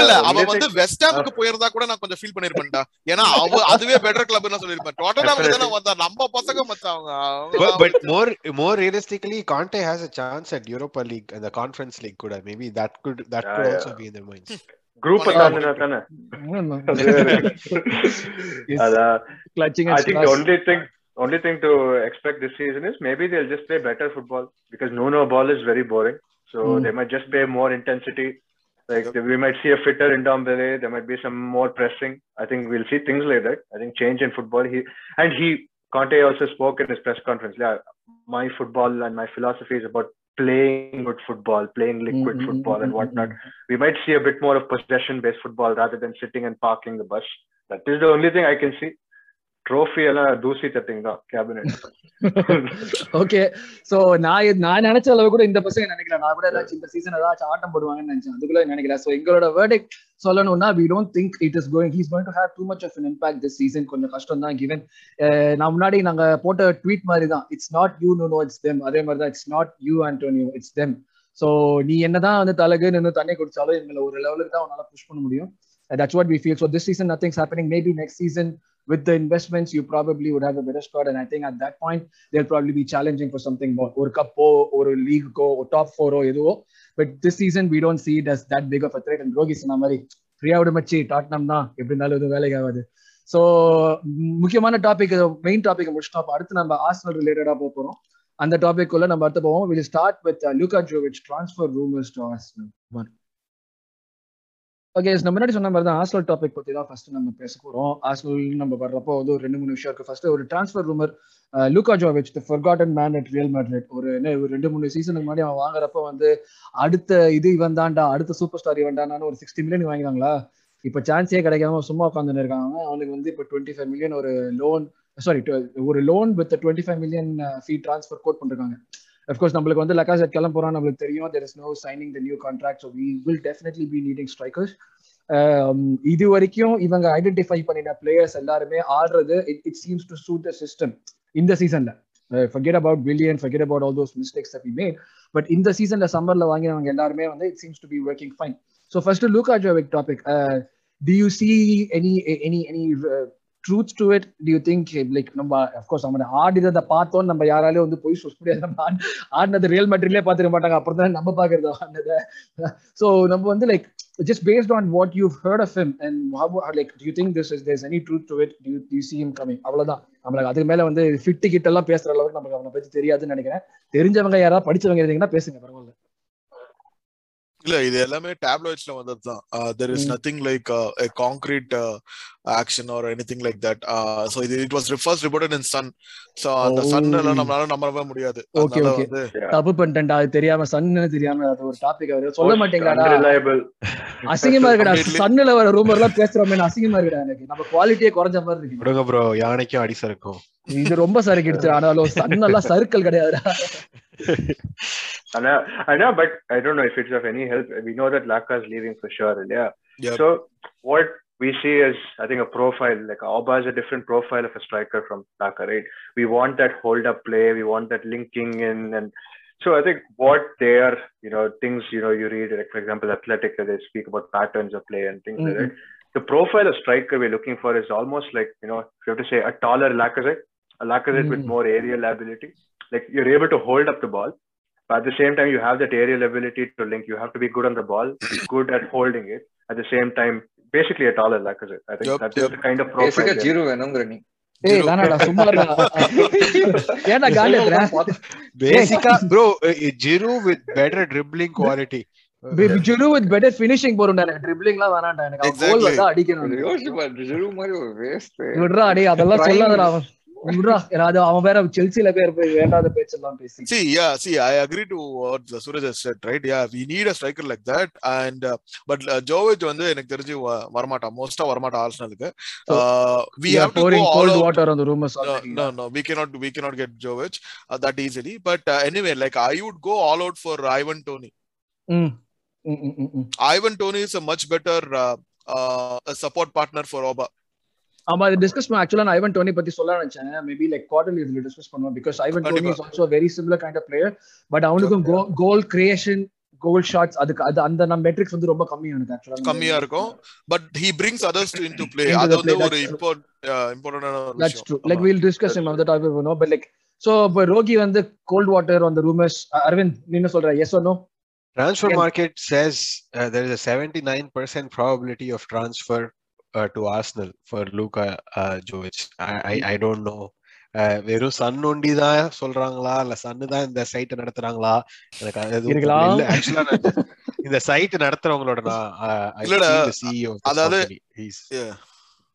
Speaker 2: இல்ல அவன்
Speaker 4: only
Speaker 2: வந்து வெஸ்ட் ஹாமுக்கு போயிருந்தா கூட நான் கொஞ்சம் ஃபீல் பண்ணிருப்பேன்டா ஏன்னா அவ அதுவே பெட்டர் கிளப்னு சொல்லிருப்பேன் டொட்டனமுக்கு தானே வந்தா நம்ம பசங்க மச்சான் அவங்க
Speaker 3: But,
Speaker 2: அவங்க
Speaker 3: but more more realistically, Conte has a chance at Europa League and the Conference League. Could maybe that could that
Speaker 4: Yeah,
Speaker 3: could
Speaker 4: yeah.
Speaker 3: also be in their minds.
Speaker 4: Group தானே. அதான் only thing only thing to expect this season is maybe they'll just play better football because no no ball is very boring. So
Speaker 1: Mm.
Speaker 4: they might just play more intensity. Like we might see a fitter in Dombele. There might be some more pressing. I think we'll see things like that. I think change in football. He and he Conte also spoke in his press conference. Yeah, my football and my philosophy is about playing good football, playing liquid
Speaker 1: Mm, mm,
Speaker 4: football and
Speaker 1: mm,
Speaker 4: whatnot.
Speaker 1: mm.
Speaker 4: We might see a bit more of possession-based football rather than sitting and parking the bus. That is the only thing I can see. Trophy எல்லாம் தூசி தட்டிங் தான் cabinet
Speaker 1: okay so நான் நான் நினைச்ச அளவு கூட இந்த பசங்க நினைக்கல. நான் கூட ஏதாச்சும் இந்த சீசன் ஏதாச்சும் ஆட்டம் போடுவாங்கன்னு நினைச்சேன். அதுக்குள்ள நினைக்கல. சோ எங்களோட வேர்டிக் சொல்லணும்னா we don't think it is going he's going to have too much of an impact this season கொஞ்சம் கஷ்டம் தான் கிவன் நான் முன்னாடி நாங்க போட்ட ட்வீட் மாதிரி தான். It's not you no no it's them அதே மாதிரி தான் it's not you Antonio it's them so நீ என்னதான் வந்து தலகு நின்று தண்ணி குடிச்சாலும் எங்களை ஒரு லெவலுக்கு தான் உன்னால புஷ் பண்ண முடியும். That's what we feel so this season nothing's happening maybe next season with the investments you probably would have a better squad and i think at that point they'll probably be challenging for something more or cup or a league go or top four or எதுவோ but this season we don't see it as that big of a threat and Rogi Sanamari, மாதிரி ஃப்ரீயா விட மச்சி Tottenham தான் எப்படி இருந்தாலும் எதுவும் வேலைக்கு ஆகாது ஸோ முக்கியமான டாபிக் மெயின் டாபிக் முடிச்சுட்டோம் அடுத்து நம்ம ஆர்சனல் ரிலேட்டடாக போக போகிறோம் அந்த டாபிக் குள்ள நம்ம அடுத்து போவோம் will start with Luka Jovic transfer rumours to Arsenal one okay நம்ம முன்னாடி சொன்ன மாதிரி தான் ஆர்சனல் டாபிக் பத்தி தான் ஃபர்ஸ்ட் நம்ம பேச போறோம். ஆர்சனல் நம்ம வர்றப்போ வந்து ஒரு ரெண்டு மூணு விஷயம் இருக்கு. ஃபர்ஸ்ட் ஒரு transfer rumour Luka Jovic the forgotten man at Real Madrid ஒரு என்ன ஒரு ரெண்டு மூணு சீசனுக்கு முன்னாடி அவன் வாங்குறப்ப வந்து அடுத்த இது இவன் தான்டா அடுத்த சூப்பர் ஸ்டார் இவன் ஒரு சிக்ஸ்டி மில்லியன் வாங்கினாங்களா? இப்போ சான்ஸே கிடைக்காம சும்மா உட்காந்துன்னு இருக்காங்க. அவனுக்கு வந்து இப்போ டுவெண்ட்டி ஃபைவ் மில்லியன் ஒரு லோன் சாரி ஒரு loan with twenty five million fee transfer quote பண்ணிருக்காங்க. அஃப்கோர்ஸ் நம்மளுக்கு வந்து லக்காசெட் கிளம்ப போறோம் நம்மளுக்கு தெரியும். There is no signing the new contract so we will definitely be needing strikers இது வரைக்கும் இவங்க ஐடென்டிஃபை பண்ணின பிளேயர்ஸ் எல்லாருமே ஆடுறது it seems to suit the system இந்த சீசன்ல forget about billion forget about all those mistakes that we made but இந்த சீசன்ல சம்மர்ல வாங்கினவங்க எல்லாருமே வந்து it seems to be working fine so first look Jovic topic do you see any any any truth to it do you think like நம்ம of course நம்ம ஆடினதை பார்த்தோம் நம்ம யாராலையும் வந்து போய் சொல்ல முடியாது. நம்ம ஆடினது ரியல் மெட்டீரியலே பார்த்துக்க மாட்டாங்க. அப்புறம் தான் நம்ம பார்க்கறது ஆடினதை. ஸோ நம்ம வந்து like just based on what you've heard of him and how like do you think this is there's any truth to it? Do you, do you see him coming? அவ்வளவுதான். நம்மளுக்கு அதுக்கு மேல வந்து ஃபிட்டு கிட்ட எல்லாம் பேசுற அளவுக்கு நமக்கு அவனை பத்தி தெரியாதுன்னு நினைக்கிறேன். தெரிஞ்சவங்க யாராவது படிச்சவங்க இருந்தீங்கன்னா பேசுங்க பரவாயில்ல.
Speaker 2: இல்ல இது எல்லாமே டேப்லாய்ட்ஸ்ல வந்ததுதான். There
Speaker 1: is.
Speaker 2: Nothing like concrete action or anything like that so இது it was first reported in Sun so அந்த சன்
Speaker 1: Oh.
Speaker 2: எல்லாம் நம்மளால நம்பவே முடியாது.
Speaker 1: Okay.
Speaker 2: வந்து
Speaker 1: தப்பு பண்ணிட்டேன்டா. அது தெரியாம சன்னு தெரியாம அது ஒரு டாபிக் அவர். சொல்ல மாட்டீங்களாடா
Speaker 4: unreliable.
Speaker 1: அசிங்கமா இருக்குடா. சன்னுல வர ரூமர் எல்லாம் பேசுறோமே அசிங்கமா இருக்குடா எனக்கு. நம்ம குவாலிட்டியே குறைஞ்ச மாதிரி இருக்கு.
Speaker 3: விடுங்க ப்ரோ யானைக்கும் அடி சறுக்கும்.
Speaker 1: இது ரொம்ப சறுக்கிடுச்சு. ஆனாலும் சன்னெல்லாம் சர்க்கிள் கிடையாதுடா.
Speaker 4: I know, I know, but I don't know if it's of any help. We know that Laka is leaving for sure. Yeah.
Speaker 2: Yep.
Speaker 4: So what we see is, I think, a profile. Like Auba is a different profile of a striker from Laka, right? We want that hold-up play. We want that linking in, and so I think what they are, you know, things you know you read, like for example, Athletic, they speak about patterns of play and things like that. The profile of striker we're looking for is almost like you know, if you have to say a taller Lacazette, a Lacazette with
Speaker 1: Mm.
Speaker 4: more aerial ability. Like you're able to hold up the ball, but at the same time you have that aerial ability to link. You have to be good on the ball, good at holding it. At the same time, basically a taller Lacazette. I think
Speaker 2: Yep,
Speaker 4: that's
Speaker 2: yep.
Speaker 4: the kind of profile. they're-
Speaker 5: Giroud வேணுங்கிற நீ
Speaker 3: Giroud with better dribbling quality
Speaker 1: Giroud with better finishing போறோம்டா எனக்கு ட்ரிப்ளிங்லாம் வேணாம்டா எனக்கு கோல். வந்தா அடிக்கணும்
Speaker 5: யோசிச்சு பாரு ஜீரோ மாதிரி ஒரு வேஸ்ட்
Speaker 1: விடுறா அடே அதெல்லாம். சொல்லாதடா அவன் விடுறா ஏன்னா அது அவன் வேற செல்சில பேர் போய் வேண்டாத பேச்செல்லாம் பேசி?
Speaker 2: Yeah, we need a striker like that. And uh, but uh, Jovic வந்து எனக்கு தெரிஞ்சு வ- வரமாட்டான் மோஸ்டா வரமாட்டான் ஆர்சனலுக்கு uh,
Speaker 1: the rumors
Speaker 2: no,
Speaker 1: already.
Speaker 2: no, no, we cannot, we cannot get Jovic uh, that easily. But uh, anyway, like I would go all out for Ivan Tony.
Speaker 1: ம். ம், ம், ம், ம்.
Speaker 2: Ivan Tony is a much better uh, uh, a support partner for Oba.
Speaker 1: ஆமா இது discuss பண்ண ஆக்சுவலா நான் ஐவன் டோனி பத்தி சொல்ல நினைச்சேன். மேபி லைக் குவார்டர்லி இதுல டிஸ்கஸ் பண்ணுவோம். Because Ivan
Speaker 2: Toney.
Speaker 1: Is also very similar kind of player but அவனுக்கும் கோல் கிரியேஷன் கோல் ஷாட்ஸ் அதுக்கு அது அந்த நம்ம மெட்ரிக்ஸ் வந்து ரொம்ப கம்மி எனக்கு ஆக்சுவலா
Speaker 2: கம்மியா இருக்கும். But he brings others to into play.
Speaker 1: Into
Speaker 2: அது வந்து ஒரு இம்பார்ட்டன்டான
Speaker 1: that's
Speaker 2: true
Speaker 1: like we'll discuss in other topic no but like so இப்போ ரோகி வந்து கோல்ட் வாட்டர் அந்த ரூமர்ஸ் அரவிந்த் நீ என்ன சொல்ற? Yes no
Speaker 3: Transfer market says uh, there is a 79% probability of transfer. To Arsenal for Luka uh, Jovic. I, I, I don't know. Uh, வெறும் Sun ஒண்டி தான் சொல்றாங்களா இல்ல சன்னு தான் இந்த சைட்டை நடத்துறாங்களா எனக்கு. இல்ல ஆக்சுவலா இந்த சைட் நடத்துறவங்களோட நான் uh, this
Speaker 2: அதாவது-.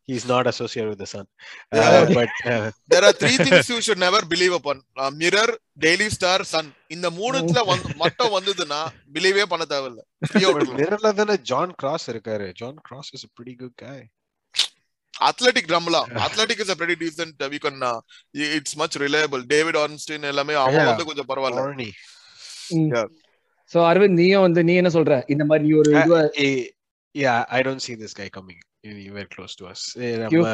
Speaker 3: He's
Speaker 2: Yeah.
Speaker 3: not associated with the Sun.
Speaker 2: Yeah,
Speaker 3: Uh,
Speaker 2: okay.
Speaker 3: but uh,
Speaker 2: there are three things you should never believe upon uh, mirror daily star sun இந்த மூணுத்துல வந்து மட்டும் வந்ததுன்னா பிலீவே பண்ண தேவையில்ல
Speaker 3: mirrorல தானே ஜான் கிராஸ் இருக்காரு John Cross is a pretty good guy
Speaker 2: athletic நம்மலாம் athletic is a pretty decent uh, we can uh, it's much reliable david ornstein எல்லாமே அவன்
Speaker 3: Yeah.
Speaker 2: வந்து கொஞ்சம் பரவாயில்ல.
Speaker 1: சோ அரவிந்த் நீயும் வந்து நீ என்ன சொல்ற இந்த மாதிரி நீ ஒரு இதுவா
Speaker 3: Eh, yeah, I don't see this guy coming anywhere close to us. Eh,
Speaker 1: You-
Speaker 3: நம்ம,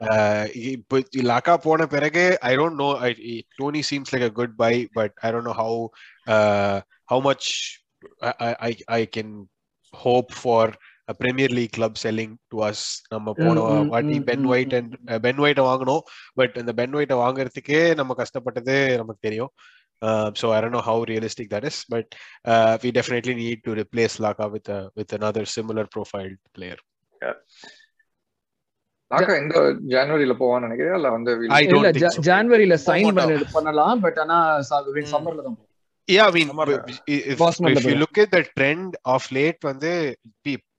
Speaker 3: uh, இப்போ லாக்கா போன பிறகு I don't know. I, eh, Tony seems like a good buy, but I don't know how uh, how much I, I I- I can hope for a Premier League club selling to us. நம்ம போன
Speaker 1: Mm, mm,
Speaker 3: வாட்டி
Speaker 1: mm,
Speaker 3: Ben
Speaker 1: mm,
Speaker 3: White and Ben ஒயிட்டை வாங்கினோம் but இந்த pen ஒயிட்டை வாங்குறதுக்கே நம்ம கஷ்டப்பட்டது நமக்கு தெரியும் Uh, so I don't know how realistic that is, but uh, we definitely need to replace Laka with a with another similar profiled player.
Speaker 5: லாக்கா இந்த ஜனவரியில போவான்னு நினைக்கிறேன் இல்ல வந்து
Speaker 1: இல்ல
Speaker 3: think
Speaker 1: ஜா-
Speaker 3: so.
Speaker 1: ஜான்வரியில சைன் பண்ணலாம் பட் ஆனா
Speaker 2: Mm.
Speaker 1: சம்மர்ல தான்.
Speaker 3: Yeah, I mean, if,
Speaker 1: Bosman
Speaker 3: if you look at the trend of late, when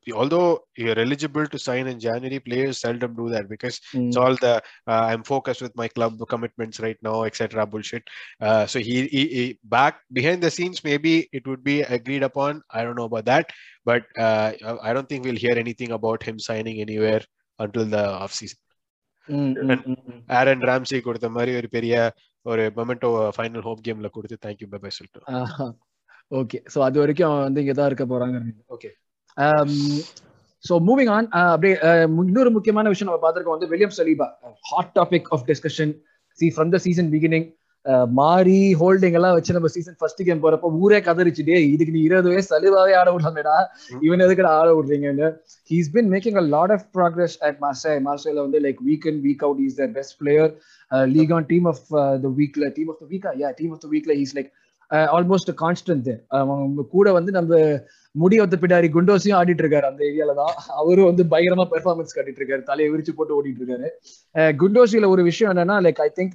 Speaker 3: although you're eligible to sign in January, players seldom do that because
Speaker 1: Mm.
Speaker 3: it's all the uh, I'm focused with my club commitments right now, etc. Bullshit. Uh, so he, he, he back behind the scenes, maybe it would be agreed upon. I don't know about that, but uh, I don't think we'll hear anything about him signing anywhere until the off season.
Speaker 1: ம், ம், ம், ம்.
Speaker 3: Aaron Ramsey கொடுத்த மாதிரி ஒரு பெரிய ஒரு memento final home கேம்ல கொடுத்து தேங்க்யூ பை சொல்லிட்டு
Speaker 1: ஓகே சோ அது வரைக்கும் அவன் வந்து இங்க தான் இருக்க போறாங்க ஓகே சோ மூவிங் ஆன் அப்படியே uh, இன்னொரு முக்கியமான விஷயம் நம்ம பார்த்திருக்கோம் வந்து William Saliba hot topic of discussion C from the season beginning மாறி ஹோல்டிங் எல்லாம் வச்சு நம்ம சீசன் ஃபர்ஸ்ட் கேம் போறப்போ ஊரே கதறிச்சு டே இதுக்கு நீ இருபது வயசு சலீபாவே ஆட விடலாமேடா இவன் எதுக்குடா ஆட விடுறீங்கன்னு. He's been making a lot of progress at Marseille மார்சேல வந்து like week in week out is the best player league on team of the வீக்ல டீம் ஆஃப் த வீக்கா யா டீம் ஆஃப் த வீக்ல ஹீஸ் லைக் ஆல்மோஸ்ட் கான்ஸ்டன்ட் கூட வந்து நம்ம முடி ஒத்த பிடாரி குண்டோஸையும் ஆடிட்டு இருக்காரு அந்த ஏரியால தான் அவரும் வந்து பயங்கரமா பெர்ஃபார்மன்ஸ் காட்டிட்டு இருக்காரு தலையை விரிச்சு போட்டு ஓடிட்டு இருக்காரு அஹ் குண்டோசில ஒரு விஷயம் என்னன்னா like I think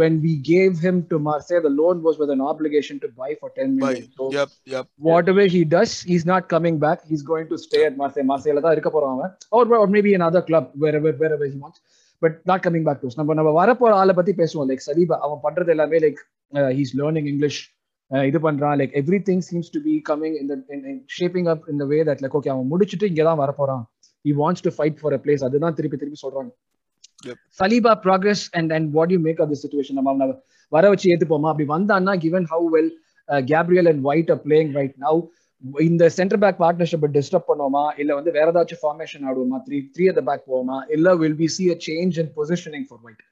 Speaker 1: when we gave him to Marseille, the loan was with an obligation to buy for 10
Speaker 2: Bye.
Speaker 1: million. So
Speaker 2: yep yep
Speaker 1: whatever he does, he's not coming back. He's going to stay at Marseille. Marseille தான் இருக்க போறான் அவன். or, or maybe another club wherever wherever he wants. But not coming back to us. நம்ம நம்ம வரப்போற ஆளை பத்தி பேசுவோம் லைக் சலீபா அவன் பண்றது எல்லாமே லைக் ஹீஸ் லேர்னிங் இங்கிலீஷ் இது பண்றான். Like everything seems to be coming இந்த ஷேப்பிங் அப் இந்த வே தட் லைக் ஓகே அவன் முடிச்சுட்டு இங்க தான் வரப்போறான். He wants to fight for a place அதுதான் திருப்பி திருப்பி சொல்றாங்க. Saliba progress and and what you make of the situation நம்ம அவனை வர வச்சு ஏத்துப்போமா? அப்படி வந்தான்னா given how well Gabriel and White are playing right now இந்த சென்டர் பேக் பார்ட்னர்ஷிப் டிஸ்டர்ப் பண்ணுவோமா? இல்ல வந்து வேற ஏதாச்சும் ஃபார்மேஷன் ஆடுவோமா? த்ரீ த்ரீ அட் பேக் போவோமா? இல்ல will be see a change in positioning for White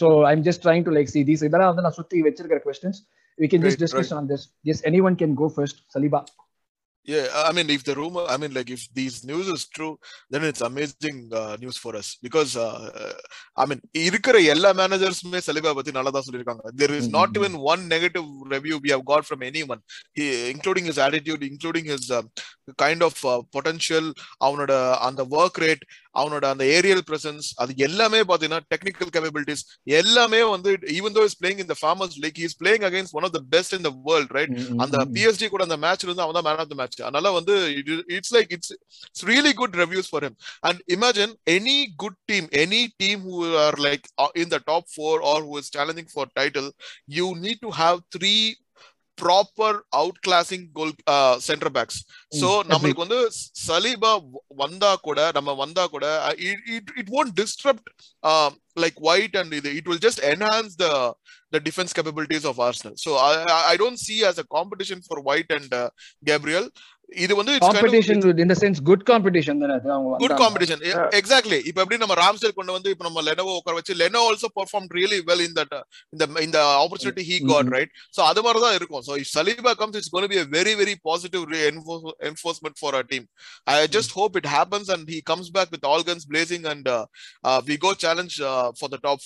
Speaker 1: so I'm just trying to like see these இதெல்லாம் வந்து நான் சுத்தி வச்சிருக்கிற questions we can just
Speaker 2: Right,
Speaker 1: discuss on this yes anyone can go first saliba
Speaker 2: Yeah, I mean, if the rumor, I mean, like if these news is true, then it's amazing uh, news for us because, uh, I mean, இருக்கிற எல்லா மேனேஜர்ஸுமே Saliba பத்தி நல்லா தான் சொல்லியிருக்காங்க there is not
Speaker 1: Mhm.
Speaker 2: even one negative review we have got from anyone he, including his attitude including his uh, kind of uh, potential அவனோட அந்த work rate அவனோட அந்த ஏரியல் பிரசன்ஸ் அது எல்லாமே பாத்தீங்கன்னா டெக்னிக்கல் கேபபிலிட்டிஸ் எல்லாமே வந்து ஈவன் தோ இஸ் பிளேயிங் இந்த farmers like is playing against one of the best in the world right அந்த பிஎஸ்டி கூட அந்த மேட்ச்ல இருந்து அவன் தான் மேன் ஆஃப் த மேட்ச் அதனால வந்து it's like it's it's really good reviews for him and imagine any good team any team who are like in the top four or who is challenging for title you need to have three proper out classing goal centre backs
Speaker 1: so
Speaker 2: நம்மளுக்கு வந்து Saliba வந்தா கூட நம்ம வந்தா கூட it it disrupt um, like white and இது. It will just enhance the the defense capabilities of arsenal so i I- don't see as a competition for white and uh, gabriel இது வந்து
Speaker 1: competition in the sense good competition தானே
Speaker 2: good. Competition exactly இப்ப எப்படி நம்ம ராம்செல் கொண்டு வந்து இப்ப நம்ம லெனோவோ உட்கார வச்சு Leno also perform really well in that இந்த இந்த opportunity he got
Speaker 1: Mhm.
Speaker 2: Right so அது மாதிரி தான் இருக்கும் so if Saliba comes it's gonna be a very very positive enforcement for our team i just hope it happens and he comes back with all guns blazing and uh, uh, we go challenge uh, for the top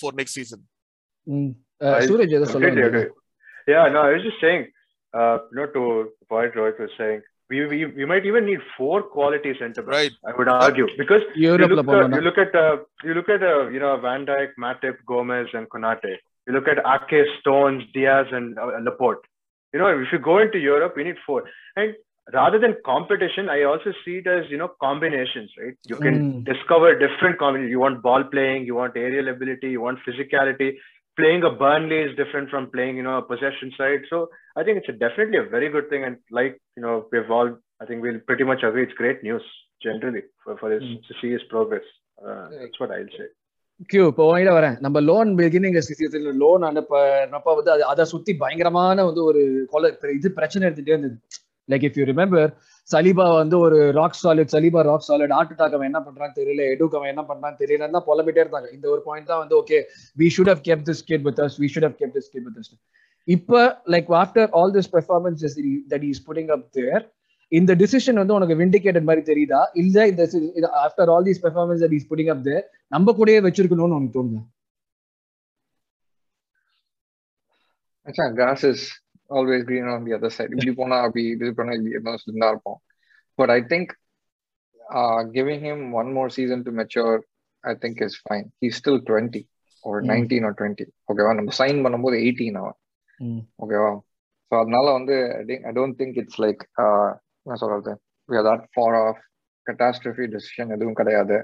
Speaker 1: Uh,
Speaker 4: okay, yeah, no, I was just saying, uh, you to the point Rohit was saying, we, we, we might even need four quality centre backs.
Speaker 2: Right.
Speaker 4: I would argue because you look,
Speaker 1: at,
Speaker 4: you look at uh, you look at uh, you know Van Dijk, Matip, Gomez, and Konate. You look at Ake, Stones, Diaz, and uh, Laporte. You know, if you go into Europe, we need four. And rather than competition, I also see it as you know combinations. Right? You can
Speaker 1: mm.
Speaker 4: discover different combinations. You want ball playing, you want aerial ability, you want physicality, Playing a Burnley is different from playing you know a possession side. So I think it's a, definitely a very good thing. And like you know, we've all I think we'll pretty much agree it's great news generally for for his
Speaker 1: Mm.
Speaker 4: to see his progress. Uh, that's what I'll say.
Speaker 1: கியூ இப்போ உங்ககிட்ட வரேன் நம்ம loan beginning சீசன்ல loan அனுப்ப வந்து அது அதை சுத்தி பயங்கரமான வந்து ஒரு கொலை இது பிரச்சனை எடுத்துட்டே இருந்தது like if you remember Saliba வந்து ஒரு rock solid Saliba rock solid art அவன் என்ன பண்றான்னு தெரியல எடுக் அவன் என்ன பண்றான்னு தெரியல தான் புலம்பிட்டே இருந்தாங்க. இந்த ஒரு பாயிண்ட் தான் வந்து okay we should have kept this guy with us we should have kept this guy with us இப்ப like after all this performance that is putting up there இந்த டிசிஷன் வந்து உனக்கு விண்டிகேட்டட் மாதிரி தெரியுதா? இல்ல இந்த after all these performance that is putting up there நம்ம கூடயே வச்சிருக்கணும்னு உனக்கு தோணுது?
Speaker 5: மச்சான் Cross is always green on the other side இப்படி போனா அப்படி இது பண்ணா இப்படி இருந்தா தான் இருப்போம் but I think giving him one more season to mature I think is fine he's still 20 or
Speaker 1: Mm.
Speaker 5: 19 or 20 ஓகேவா நம்ம சைன் பண்ணும்போது 18 அவன்
Speaker 1: Mm.
Speaker 5: ஓகேவா ஸோ அதனால வந்து I don't think it's like என்ன சொல்றது we are that far off catastrophe decision எதுவும் கிடையாது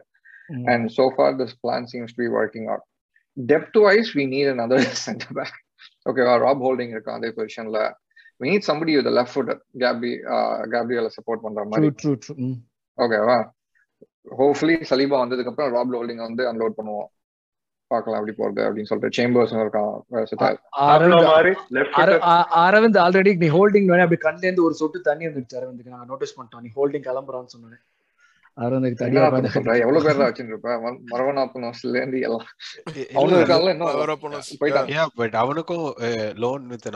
Speaker 1: Mm.
Speaker 5: and so far this plan seems to be working out depth wise we need another center uh, rob holding இருக்கான் அதே பொசிஷன்ல we need somebody with a left footer gabi uh, gabriel support பண்ற மாதிரி. ஓகேவா hopefully Saliba வந்ததுக்கு அப்புறம் Rob Holding வந்து unload பண்ணுவோம். பார்க்கலாம் எப்படி போறது அப்படின்னு சொல்லிட்டு சேம்பர்ஸ் இருக்கான்.
Speaker 1: அரவிந்த் அரவிந்த் ஆல்ரெடி நீ ஹோல்டிங் அப்படி கண்ணுல இருந்து ஒரு சொட்டு தண்ணி வந்துருச்சு அரவிந்துக்கு. நாங்க நோட்டீஸ் பண்ணிட்டோம் நீ ஹோல்டிங் கிளம்புறான்னு சொன்னேன். தனியா
Speaker 5: எவ்வளவு பேர் மரவனாப்பனோஸ்ல இருந்து எல்லாம்
Speaker 3: அவனுக்கும் லோன் வித்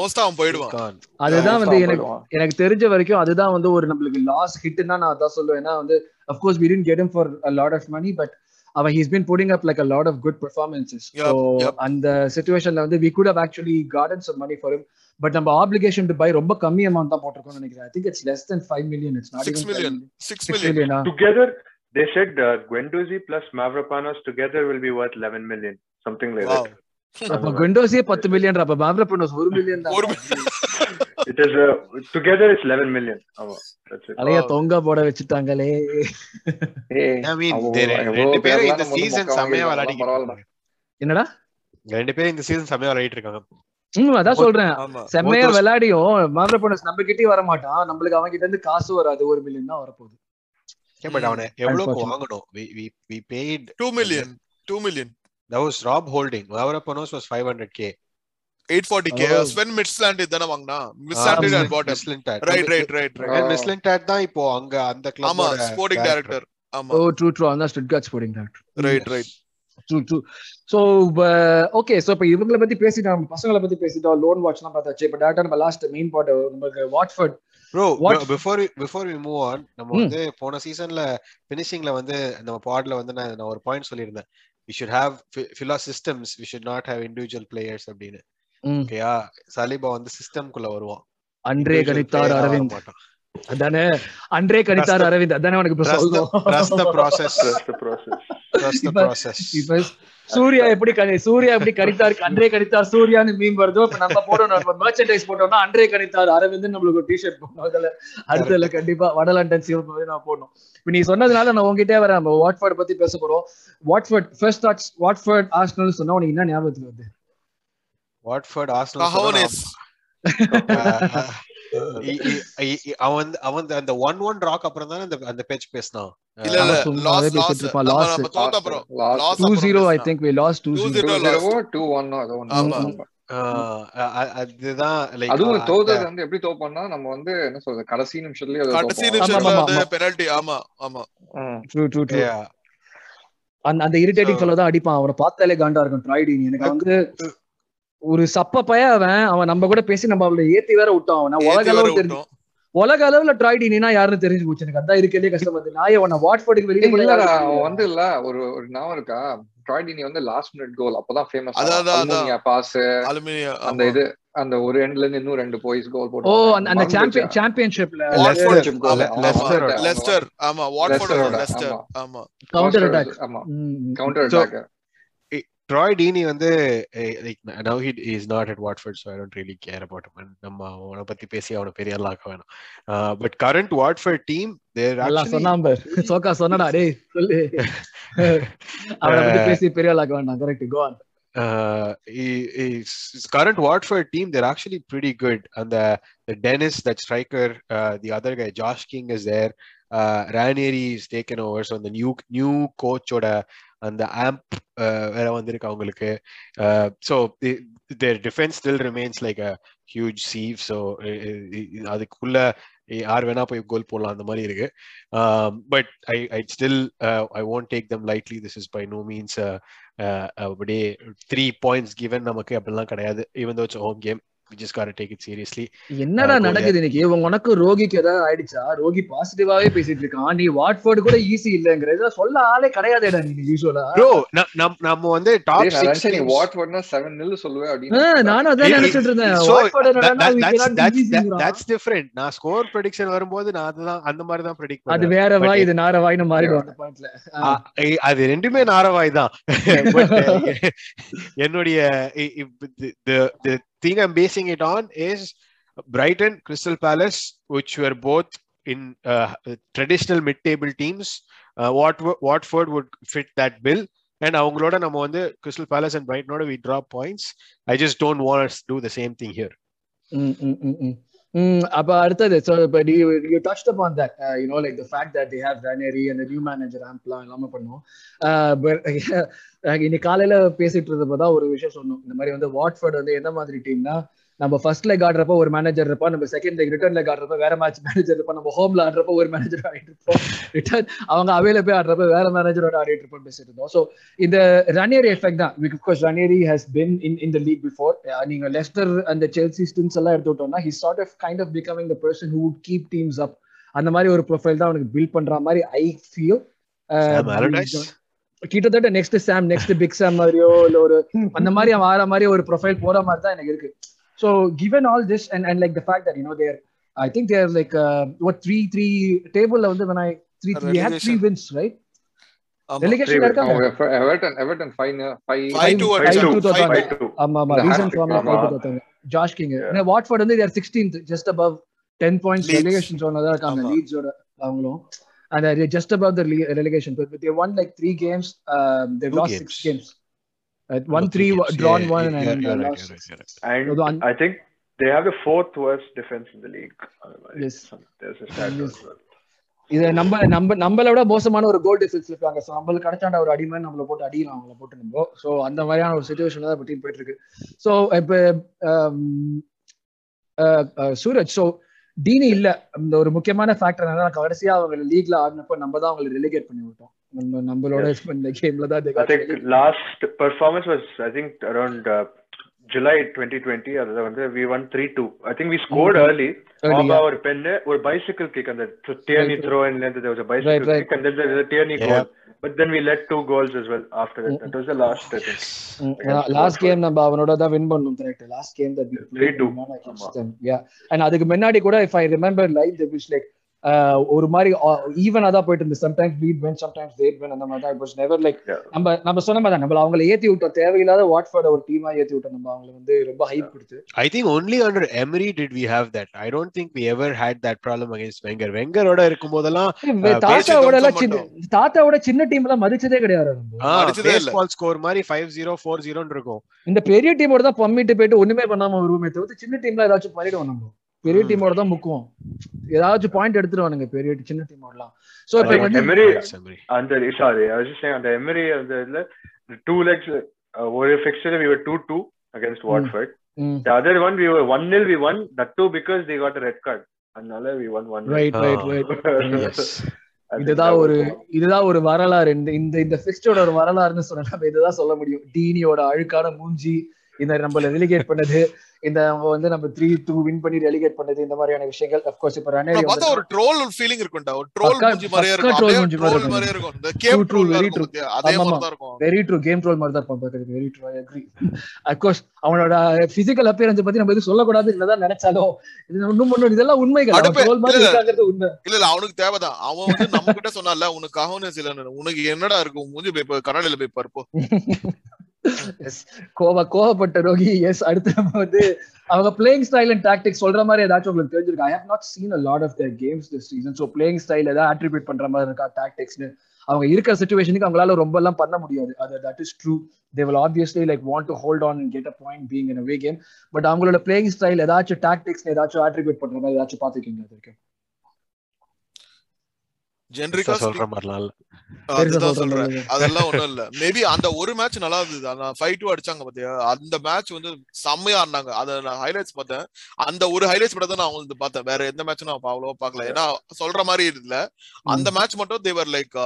Speaker 2: மோஸ்டா அவன் போயிடுவான்.
Speaker 1: அதுதான் வந்து
Speaker 5: Most
Speaker 1: எனக்கு தெரிஞ்ச வரைக்கும் அதுதான் வந்து ஒரு நம்மளுக்கு லாஸ் ஹிட்னா நான் அதான் சொல்லுவேன். ஏன்னா வந்து of course we didn't get him for a lot of money but அவன் he's been putting up like a lot of good performances.
Speaker 2: Yup,
Speaker 1: so
Speaker 2: yup.
Speaker 1: அந்த சிச்சுவேஷன்ல வந்து we could have actually gotten some money for him. But நம்ம application to buy ரொம்ப கம்மி amount தான் போட்டிருக்கோம்னு நினைக்கிறேன் I think it's less then five million it's not
Speaker 2: Six million. Six
Speaker 1: six
Speaker 2: million.
Speaker 1: மில்லியனா
Speaker 4: Together, they said uh, Guendouzi plus Mavropanos together will be worth 11 million, something like
Speaker 2: Wow.
Speaker 4: that.
Speaker 1: அப்ப குண்டோஸே பத்து million அப்ப மாவ்ரப்ரோனோஸ் ஒரு million தான் (laughs)
Speaker 4: is uh, together it's 11 million. Oh, that's it.
Speaker 1: அலைய தொங்க போட வச்சுட்டாங்களே
Speaker 3: they-
Speaker 5: எவ்வளவு
Speaker 3: ரெண்டு பேரும் இந்த விளையாடிக்கிட்டு
Speaker 5: பரவாயில்ல.
Speaker 3: இருக்காங்க.
Speaker 1: என்னடா
Speaker 3: ரெண்டு பேரும் இந்த சீசன் செம்மையா விளையாடிட்டு இருக்காங்க
Speaker 1: அதான் சொல்றேன்.
Speaker 2: ஆமா.
Speaker 1: செம்மையா விளையாடியும் மாவ்ரப்ரோனோஸ் நம்ம கிட்டே வர மாட்டான். நம்மளுக்கு அவங்க கிட்ட இருந்து காசு வராது. ஒரு மில்லியன் தான் வரப்போகுது.
Speaker 3: பட் அவனை எவ்வளவுக்கு. வாங்கணும்? We we we paid
Speaker 2: two million two million
Speaker 3: that was rob holding. Mavropanos was 500k
Speaker 2: eight forty K
Speaker 1: Oh.
Speaker 2: Sven Mislintat தானே வாங்கினா? Mislintat and bottom
Speaker 3: Mislintat.
Speaker 2: Right right right
Speaker 5: right.
Speaker 3: Mislintat தான் இப்போ அங்க அந்த
Speaker 2: ஆமா
Speaker 3: கிளப்
Speaker 2: ஸ்போர்ட்டிங் டைரக்டர் ஆமா.
Speaker 1: Oh true true அந்த Stuttgart sporting doctor
Speaker 2: right right
Speaker 1: true true so okay so இப்போ இவங்களை பத்தி பேசிட்டோம் பசங்களை பத்தி பேசிட்டோம் லோன் வாட்ச்லாம் பார்த்தாச்சு. இப்போ டேரக்டா நம்ம லாஸ்ட் மெயின் பார்ட் நமக்கு
Speaker 3: Watford
Speaker 1: bro
Speaker 3: before before we move on நம்ம
Speaker 1: Hmm.
Speaker 3: வந்து போன சீசன்ல பினிஷிங்ல வந்து நம்ம பாட்ல வந்து நான் நான் ஒரு பாயிண்ட் சொல்லியிருந்தேன். We should have ஃபிலா systems we should not have individual players அப்படின்னு. ஓகேயா சலீபா வந்து சிஸ்டம்குள்ள வருவான்.
Speaker 1: அன்றே கணித்தார் அரவிந்த்.
Speaker 3: மாட்டான்.
Speaker 1: அதானே? அன்றே கணித்தார் அரவிந்த். அதானே உனக்கு இப்ப சூர்யா எப்படி கணி சூர்யா எப்படி கணித்தார்? அன்றே கணித்தார் சூர்யான்னு மீன் வருதோ? இப்ப நம்ம போடணும். நம்ம மெர்ச்சன்டைஸ் போட்டோம்னா அன்றே கணித்தார் அரவிந்த் நம்மளுக்கு ஒரு டிஷர்ட் போடணும். அதுல அடுத்ததுல கண்டிப்பா வடலண்டன் சிவப்பு மாதிரி நான் போடணும். இப்ப நீ சொன்னதுனால நான் உங்ககிட்டே வரேன். நம்ம வாட்ஃபோர்ட் பத்தி பேச போறோம். Watford first thoughts Watford Arsenal சொன்னா உனக்கு என்ன ஞாபகத்துக்கு வருது?
Speaker 3: வாட்ஃபோர்ட் ஆர்சனல்
Speaker 2: கஹோனேஸ்
Speaker 3: அவன் அவன் அந்த ஒன் ஒன் ராக் அப்புறம் தானே அந்த அந்த பேச்சு பேசினான்.
Speaker 2: இல்ல இல்ல லாஸ் லாஸ்
Speaker 1: இருப்பான்,
Speaker 2: நம்ம தோத்த அப்புறம். Lost
Speaker 1: two zero I think we lost two
Speaker 2: 2-0
Speaker 1: zero
Speaker 5: 2-0
Speaker 2: lost.
Speaker 5: Oh 2-1 oh ஏதோ ஒண்ணு.
Speaker 2: ஆமா.
Speaker 3: ஆஹ் அ- அதுதான் like
Speaker 5: அதுவும்
Speaker 3: அந்த-
Speaker 5: தோத்தது வந்து எப்படி தோப்போம்னா நம்ம வந்து என்ன சொல்றது கடைசி நிமிஷத்துலயே அதை
Speaker 2: கடைசி. நிமிஷத்துல
Speaker 1: ஆமா,
Speaker 2: வந்து
Speaker 1: ஆமா.
Speaker 2: பெனல்டி ஆமா ஆமா.
Speaker 5: ம்.
Speaker 1: True true true
Speaker 3: Yeah.
Speaker 1: அந்த அந்த இரிட்டேட்டிங் ஃபெல்லோ தான் அடிப்பான். அவனை பார்த்தாலே காண்டா இருக்கும். ட்ரைடின் எனக்கு வந்து ஒரு சப்ப பய அவன் அவன் நம்ம கூட பேசி நம்ம அவளை ஏத்தி வேற விட்டான் அவன். உலக அளவு தெரிஞ்சு
Speaker 2: விட்டோம்.
Speaker 1: உலக அளவுல ட்ரைடினா யாருன்னு தெரிஞ்சு போச்சு எனக்கு. அதான் இருக்கலே கஷ்டம் வந்து நான் அவனை வாட்ஃபோர்டுக்கு வெளியே.
Speaker 5: வந்து இல்ல ஒரு ஒரு ஞாபகம் இருக்கா? ட்ராய் டினி வந்து லாஸ்ட் மினிட் கோல் அப்பதான் ஃபேமஸ். அல்மோனியா பாஸ் அந்த இது அந்த ஒரு எண்ட்ல இருந்து இன்னும் ரெண்டு போய்ஸ் கோல்
Speaker 1: ஓ
Speaker 5: போட்டு
Speaker 1: அந்த அந்த சாம்பியன் சாம்பியன்ஷிப்ல.
Speaker 2: லெஸ்டர் ஆமா. வாட்ஃபோர்ட் லெஸ்டர்
Speaker 5: ஆமா.
Speaker 1: கவுண்டர் அட்டாக்
Speaker 5: ஆமா. கவுண்டர் அட்டாக்
Speaker 3: ட்ராய் டீனி வந்து like now he is not at Watford so I don't really care about him நம்ம அவனை பத்தி பேசி அவனை பெரிய ஆள் ஆக்க வேணாம் but current Watford team there
Speaker 1: நல்லா
Speaker 3: ஆக்சுவலி
Speaker 1: சொன்னான் பாரு. சோக்கா சொன்னடா டேய் சொல்லு. (laughs) அவனை பத்தி பேசி பெரிய ஆளாக்க வேண்டாம் correct go on
Speaker 3: uh, he- his, his current Watford team, they're actually pretty good. And the, the Dennis, that striker, uh, the other guy, Josh King is there. Uh, Ranieri அந்த ஆம்ப் வேற வந்திருக்கு அவங்களுக்கு. So their defence still remains like a huge sieve so அதுக்குள்ள யார் வேணா போய் கோல் போடலாம் அந்த மாதிரி இருக்கு. But I I still I won't take them lightly this is by no means அப்படியே த்ரீ பாயிண்ட்ஸ் கிவன் நமக்கு அப்படிலாம் கிடையாது. Even though it's home game take it seriously
Speaker 1: என்னடா
Speaker 3: Uh,
Speaker 1: நடக்குது இன்னைக்கு? உங்க உனக்கு ரோகிக்கு ஏதாவது ஆயிடுச்சா? ரோகி பாசிட்டிவாவே பேசிட்டு இருக்கான். நீ வாட்ஃபோர்டு கூட ஈஸி இல்லங்கிற இதெல்லாம் சொல்ல ஆளே கிடையாதேடா நீ யூஸ்வலா
Speaker 3: ப்ரோ நம்ம வந்து டாப் சிக்ஸ்
Speaker 5: நீ நில் சொல்லுவேன் அப்படின்னு.
Speaker 1: நானும் அதான் நினைச்சிட்டு இருந்தேன். we
Speaker 3: நான் ஸ்கோர் ப்ரெடிக்ஷன் வரும்போது நான் அதுதான் அந்த மாதிரி தான் ப்ரெடிக்ட்
Speaker 1: அது வேற வாய் இது நார வாய்னு மாறிடும் அந்த பாயிண்ட்ல
Speaker 3: அது ரெண்டுமே நாரவாய் தான். (laughs) Uh, என்னுடைய இ- இப்- the- the the thing I'm basing it on is Brighton, Crystal Palace, which were both in uh, traditional mid-table teams. Uh, Wat Watford would fit that bill. And அவங்களோட நம்ம வந்து crystal palace and பிரைட்டனோட we drop points I just don't want do the same thing here
Speaker 1: ம், ம், ம், ம். ம், அப்ப அடுத்தது so up on that you know like fact that they have அந்த நியூ மேனேஜர் ஆம்ப்லாம் எல்லாமே பண்ணுவோம் இன்னைக்கு காலையில பேசிட்டு இருந்தப்பதான் ஒரு விஷயம் சொன்னோம் இந்த மாதிரி வந்து வாட்ஃபர்ட் வந்து எந்த மாதிரி டீம்னா நம்ம ஃபர்ஸ்ட் லெக் ஆடுறப்ப ஒரு மேனேஜர் இருப்பா நம்ம செகண்ட் லெக் ரிட்டர்ன் லெக் ஆடுறப்ப வேற மேட்ச் மேனேஜர் இருப்பா நம்ம ஹோம்ல ஆடுறப்ப ஒரு மேனேஜர் ஆடிட்டு இருப்போம். ரிட்டர்ன் அவங்க அவையில போய் ஆடுறப்ப வேற மேனேஜரோட ஆடிட்டு இருப்போம் பேசிட்டு இருந்தோம் ஸோ இந்த ரனியரி எஃபெக்ட் தான். Because Ranieri has been in in the league before நீங்க லெஸ்டர் அந்த செல்சி ஸ்டின்ஸ் எல்லாம் எடுத்துட்டோம்னா he sort of kind of becoming the person who keep teams up அந்த மாதிரி ஒரு ப்ரொஃபைல் தான் அவனுக்கு பில்ட் பண்ற மாதிரி ஐ ஃபீல்
Speaker 3: Allardyce?
Speaker 1: கிட்டத்தட்ட next Sam next big Sam மாதிரியோ இல்ல ஒரு அந்த மாதிரி அவன் ஆற மாதிரி ஒரு ப்ரொஃபைல் போற மாதிரி தான் எனக்கு இருக்கு. So given all this and and like the fact that you know there I think there like what three three டேபிள்ல வந்து when I three three had three
Speaker 2: Relegation.
Speaker 1: wins right
Speaker 2: ஆமா
Speaker 1: ரெலிகேஷன் இருக்காங்க
Speaker 5: அவங்க Everton Everton five five
Speaker 2: Five to one,
Speaker 1: five
Speaker 2: two,
Speaker 1: to
Speaker 2: five
Speaker 1: five.
Speaker 2: to-
Speaker 5: to
Speaker 1: ஆமா ஆமா
Speaker 5: இந்த
Speaker 1: recent
Speaker 5: hat-trick,
Speaker 1: ஃபார்ம்ல
Speaker 5: ஆமா.
Speaker 1: ஃபைவ் பார்த்தாங்க ஜாஷ் கிங் வாட்ஃபோர்ட் வந்து there sixteenth just above ten points
Speaker 2: Leeds.
Speaker 1: Relegation ஜோன்ல தான் இருக்காங்க
Speaker 2: ஆமா.
Speaker 1: லீட்ஸோட அவங்களும் and uh, just above the le- relegation but they won like three games um, they've
Speaker 3: Two
Speaker 1: lost
Speaker 3: games.
Speaker 1: six games uh, One three drawn one and
Speaker 3: you're, you're
Speaker 1: uh,
Speaker 3: right,
Speaker 1: lost
Speaker 3: you're right, right.
Speaker 4: And
Speaker 1: So un-
Speaker 4: I think they have the fourth worst defense in the league.
Speaker 1: Yes.
Speaker 4: There's a stat
Speaker 1: Yes. இத நம்ம நம்ம நம்மள விட மோசமான ஒரு கோல் defence இருக்காங்க so நம்மளுக்கு கிடைச்சாண்ட ஒரு அடிமை நம்மள போட்டு அடிக்கலாம் அவங்கள போட்டு நம்ம ஸோ அந்த மாதிரியான ஒரு சுச்சுவேஷன் தான் டீம் போயிட்டு இருக்கு ஸோ இப்போ சூரஜ் ஸோ டீனி இல்ல. அந்த ஒரு முக்கியமான ஃபேக்டர் என்னன்னா கடைசியா அவங்க லீக்ல ஆடினப்ப நம்ம தான் அவங்களை ரெலிகேட் பண்ணி விட்டோம். நம்ம நம்மளோட இந்த கேம்ல தான் they
Speaker 4: I
Speaker 1: got
Speaker 4: think
Speaker 1: relegated.
Speaker 4: last performance was I think around uh, July 2020. அது வந்து we won 3-2. I think we scored
Speaker 1: Mhm.
Speaker 4: early.
Speaker 1: Early,
Speaker 4: Pogba
Speaker 1: yeah.
Speaker 4: ஒரு பெண்ணு ஒரு bicycle kick அந்த Tierney
Speaker 1: Right,
Speaker 4: throw in there was a bicycle
Speaker 1: Right,
Speaker 4: kick and then there was a Tierney
Speaker 3: Yeah.
Speaker 4: goal. But then we let two goals as well after that.
Speaker 1: Mhm.
Speaker 4: That was the last I think. Last.
Speaker 1: Game நம்ம அவனோட தான் win பண்ணோம் correct last game that
Speaker 4: Three two.
Speaker 1: Yeah and அதுக்கு முன்னாடி கூட if I remember like the wish like ஒரு மாதிரி ஈவனா தான் போயிட்டு இருந்து sometimes lead when sometimes late when அந்த மாதிரி தான் it was never like
Speaker 4: Yeah.
Speaker 1: நம்ம நம்ம சொன்ன மாதிரி நம்ம அவங்களை ஏத்தி விட்டோம் தேவையில்லாத வாட்ஃபோர்ட் ஒரு டீமா ஏத்தி விட்டோம் நம்ம அவங்களை வந்து ரொம்ப ஹைப் கொடுத்து.
Speaker 3: I think only under Emery did we have that. I don't think we ever had that problem against Wenger. Wenger ஓட இருக்கும்போதெல்லாம்
Speaker 1: தாத்தாவோட எல்லாம் சின்ன தாத்தாவோட சின்ன டீம் எல்லாம் மதிச்சதே கிடையாது நம்ம
Speaker 3: ஸ்கோர் மாதிரி ஃபைவ் ஜீரோ ஃபோர் ஜீரோன்னு இருக்கும்.
Speaker 1: இந்த பெரிய டீமோட தான் பம்மிட்டு போயிட்டு ஒண்ணுமே பண்ணாம வருவோமே தவிர்த்து சின்ன டீம்ல ஏதாச்சும் பண்ணிடுவோம் நம்ம. பெரிய. டீமோட தான் முக்குவோம் ஏதாச்சும் பாயிண்ட் எடுத்துருவானுங்க பெரிய சின்ன டீமோடலாம் சோ இப்ப
Speaker 4: on the Emery on the, the two legs, uh, ஒரு fixture we were 2-2 against Watford.
Speaker 1: ம்.
Speaker 4: The other one we were 1-0 we won, that too because they got a red card. அதனால we won 1
Speaker 1: right right
Speaker 3: Ah. Right.
Speaker 1: இதுதான் ஒரு இதுதான் ஒரு வரலாறு இந்த இந்த இந்த ஃபெஸ்டோட ஒரு வரலாறுன்னு சொன்னா நம்ம இதுதான் சொல்ல முடியும் டீனியோட அழுக்கான மூஞ்சி இந்த நம்மள ரெலிகேட் பண்ணது இந்த அவங்க வந்து நம்ம த்ரீ டூ வின் பண்ணி ரெலிகேட் பண்ணது இந்த மாதிரியான விஷயங்கள். அப்கோர்ஸ் இப்ப ரனேரி
Speaker 2: நான் பார்த்தா ஒரு ட்ரோல் ஃபீலிங் இருக்கும்டா. ஒரு ட்ரோல் மூஞ்சி மாதிரியே இருக்கும்.
Speaker 1: troll
Speaker 2: அப்படியே
Speaker 1: மூஞ்சி
Speaker 2: ட்ரோல்
Speaker 1: இருக்கும்.
Speaker 2: மாதிரியே இருக்கும். இந்த கேம் ட்ரோல்
Speaker 1: very
Speaker 2: இருக்கும்
Speaker 1: true.
Speaker 2: பாத்தியா? அதே. மாதிரி தான் இருக்கும்.
Speaker 1: வெரி ட்ரூ கேம் ட்ரோல் மாதிரி தான் இருப்பான் பார்க்கறதுக்கு very true I agree of course அவனோட பிசிக்கல் அப்பியரன்ஸ் பத்தி நம்ம எதுவும் சொல்லக்கூடாது என்னதான் நினைச்சாலும் இது இன்னும் ஒண்ணு இதெல்லாம் உண்மைகள். ட்ரோல் மாதிரி. இருக்காங்கிறது உண்மை.
Speaker 2: இல்ல இல்ல அவனுக்கு தேவைதான். அவன் வந்து நம்ம கிட்ட சொன்னால உனக்கு அகவனஸ் இல்ல உனக்கு என்னடா இருக்கும் மூஞ்சி போய் கண்ணாடியில போய் பாரு போ.
Speaker 1: எஸ் கோவ கோவப்பட்ட ரோகி எஸ் அடுத்து நம்ம வந்து அவங்க பிளேயிங் ஸ்டைல் அண்ட் டாக்டிக்ஸ் சொல்ற மாதிரி ஏதாச்சும் உங்களுக்கு தெரிஞ்சிருக்கா? I have not seen a lot of the games this season so playing style ஏதாவது ஆட்ரிபியூட் பண்ற மாதிரி இருக்கா? டாக்டிக்ஸ்னு அவங்க இருக்கிற சுச்சுவேஷனுக்கு அவங்களால ரொம்ப எல்லாம் பண்ண முடியாது. அது that is true they will obviously like want to hold on get a point being in away game but அவங்களோட பிளேயிங் ஸ்டைல் ஏதாச்சும் டாக்டிக்ஸ் ஏதாச்சும் ஆட்ரிபியூட் பண்ற மாதிரி ஏதாச்சும் பாத்துக்கீங்க அது இருக்கு
Speaker 2: ஜென்ரிக்கா
Speaker 3: சொல்ற மாதிரிலாம் இல்ல.
Speaker 2: அதுதான்
Speaker 1: சொல்ற
Speaker 2: சொல்றேன். அதெல்லாம் ஒண்ணும் இல்ல. மேபி அந்த ஒரு மேட்ச் நல்லா இருந்தது. அந்த ஃபைவ் டூ அடிச்சாங்க பாத்தியா? அந்த மேட்ச் வந்து செம்மையா ஆடினாங்க. அத நான் ஹைலைட்ஸ் பார்த்தேன். அந்த ஒரு ஹைலைட்ஸ் மட்டும் தான் நான் வந்து பார்த்தேன். வேற எந்த மேட்சும் நான் அவ்வளவா பார்க்கல. ஏன்னா சொல்ற மாதிரி இல்ல. அந்த மேட்ச் மட்டும் they were like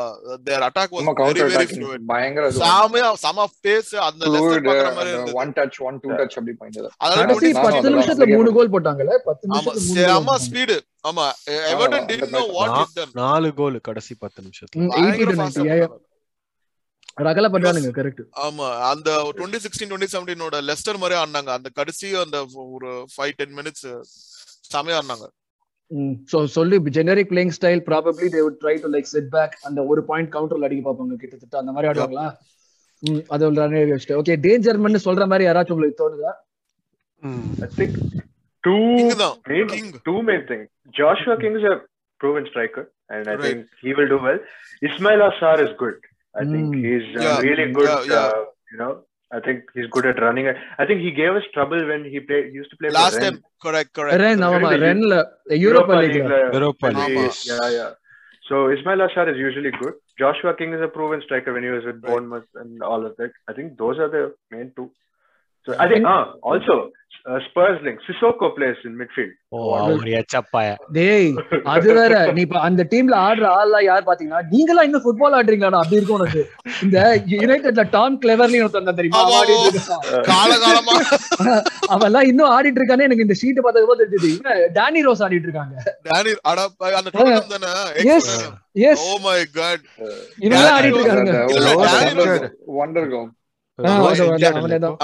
Speaker 2: their attack
Speaker 5: சும்மா
Speaker 2: வாஸ் வெரி வெரி
Speaker 5: பயங்கர
Speaker 2: செமையா செம பேஸ் அந்த லெஸ்டர் பாக்குற மாதிரி இருந்தது.
Speaker 5: One touch one two touch அப்படி போயிட்டு
Speaker 2: அதாவது
Speaker 1: கடைசி
Speaker 2: 20
Speaker 1: பத்து
Speaker 5: நானும்
Speaker 1: நிமிஷத்துல
Speaker 5: அதெல்லாம்
Speaker 1: மூணு கோல் போட்டாங்கல்ல? பத்து
Speaker 2: ஆமா
Speaker 1: நிமிஷத்துல மூணு
Speaker 2: செம
Speaker 1: goal
Speaker 2: ஸ்பீடு ஆமா Everton did
Speaker 5: no.
Speaker 2: What it done
Speaker 3: நாலு கோல் கடைசி பத்து நிமிஷத்துல.
Speaker 1: ம், 80 to 90 ரகல பண்றானுங்க கரெக்ட்
Speaker 2: ஆமா அந்த டுவெண்ட்டி சிக்ஸ்டீன் டுவெண்ட்டி செவன்டீனோட லெஸ்டர் மாதிரி ஆடினாங்க. அந்த கடைசி அந்த ஒரு ஃபைவ் டென் மினிட்ஸ் செமையா ஆடினாங்க.
Speaker 1: சோ சொல்லி generic playing style probably they would try to like set back அந்த ஒரு பாயிண்ட் கவுண்டர்ல அடிக்க பார்ப்பாங்க கிட்டத்தட்ட. அந்த மாதிரி ஆடுவாங்களா? அது ஒரு ரன் வச்சுட்டு ஓகே டேஞ்சர்மன் சொல்ற மாதிரி யாராச்சும் உங்களுக்கு தோணுதா?
Speaker 4: I think two
Speaker 2: King தான்.
Speaker 4: main,
Speaker 2: King.
Speaker 4: two main things. Joshua King is a proven striker, and I
Speaker 2: Right.
Speaker 4: think he will do well. Ismail Assar is good. I think
Speaker 1: Mm.
Speaker 4: he's uh,
Speaker 2: Yeah,
Speaker 4: really good.
Speaker 2: yeah, yeah.
Speaker 4: Uh, you know, I think he's good at running. I think he gave us trouble when he played. He used to play
Speaker 2: last
Speaker 4: for
Speaker 2: time
Speaker 4: Rennes.
Speaker 2: Correct correct
Speaker 1: Rennes ஆமா
Speaker 4: Really?
Speaker 1: ரென்ல Europa லீக்ல
Speaker 4: League,
Speaker 3: Europa
Speaker 4: when
Speaker 2: League,
Speaker 4: he-
Speaker 2: yes.
Speaker 4: Yeah, yeah. So Ismail Assar is usually good. Joshua King is a proven striker when he was with
Speaker 2: Right.
Speaker 4: Bournemouth and all of that. I think those are the main two. So I think ah, also uh, Spurs link. Sissoko plays in midfield.
Speaker 3: Oh அவர் எச்சப்பாய.
Speaker 1: டேய் அது வேற. நீ இப்ப அந்த டீம்ல ஆடுற ஆள்லாம் யார் பாத்தீங்கன்னா நீங்களா இன்னும் ஃபுட்பால் ஆடுறீங்களாடா அப்படி இருக்கும் உனக்கு. இந்த யுனைடெட்ல டாம் கிளெவர்லி ஒருத்தன் தெரியுமா? அவன் எல்லாம் (laughs) (laughs) இன்னும் ஆடிட்டு இருக்கானே எனக்கு இந்த ஷீட் பார்த்ததுக்கு போது தெரிஞ்சது. இவன் டேனி ரோஸ் ஆடிட்டு இருக்காங்க.
Speaker 2: டேனி அட அந்த டோர்னமெண்ட் தானே?
Speaker 1: Yes.
Speaker 2: Yes oh my
Speaker 1: god
Speaker 2: Danny
Speaker 1: ஆடிட்டு இருக்காங்க.
Speaker 5: வண்டர் கோம்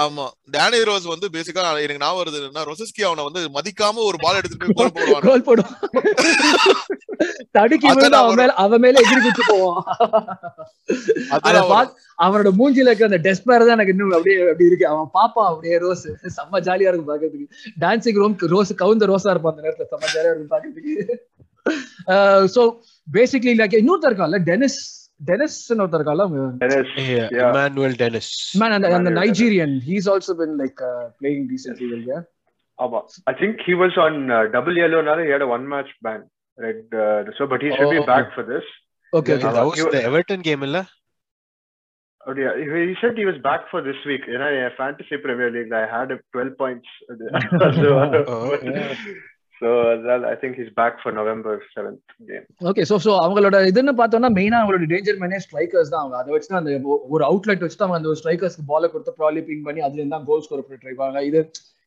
Speaker 2: ஆமா. டேனி ரோஸ் வந்து பேசிக்கா எனக்கு ஞாபகம் வருது என்னன்னா ரொசஸ்கி அவனை வந்து மதிக்காம ஒரு பால் எடுத்துட்டு போய் கோல்
Speaker 1: தடுக்கி விழுந்து அவன் மேல அவன் மேல எகிரி குச்சி போவான். அவனோட மூஞ்சில இருக்க அந்த டெஸ்பேர் தான் எனக்கு இன்னும் அப்படியே அப்படி இருக்கு. அவன் பாப்பான் அப்படியே ரோஸ் செம்ம ஜாலியா இருக்கும் பாக்குறதுக்கு டான்சிங் ரூம் ரோஸ் கவுந்த ரோஸா இருப்பான் அந்த நேரத்துல. செம்ம ஜாலியா இருக்கும் பாக்குறதுக்கு சோ பேசிக்லி லைக் இன்னொருத்தர் இருக்கான்ல டெனிஸ் டெனிஸ் ஒருத்தர் இருக்கான்ல
Speaker 4: Dennis, yeah.
Speaker 3: Emmanuel Dennis
Speaker 1: man அந்த அந்த
Speaker 4: Manuel
Speaker 1: Nigerian he's also been like playing decently well
Speaker 4: Abba. I think he was on uh, double yellow now. He had a one match ban. Right. Uh, so, but he should be
Speaker 1: Oh,
Speaker 4: back
Speaker 1: okay.
Speaker 4: for this.
Speaker 1: Okay okay
Speaker 4: Yeah.
Speaker 3: that was the everton game இல்ல
Speaker 4: Oh, yeah. He, he said he was back for this week. You know, yeah, fantasy Premier League. I had a 12 points. So, அதனால I think is back for November 7th
Speaker 1: okay so so அவங்களோட இதுன்னு பார்த்தோம்னா மெயினா அவங்களோட danger மேனே strikers தான் அவங்க. அதை வச்சு தான் அந்த ஒரு அவுட்லெட் வச்சு அவங்க அந்த ஸ்ட்ரைக்கர்ஸ்க்கு பாலை கொடுத்து ப்ராலி பிங் பண்ணி அதுல இருந்தா கோல் ஸ்கோர் பண்ணி ட்ரை பண்ணுவாங்க இது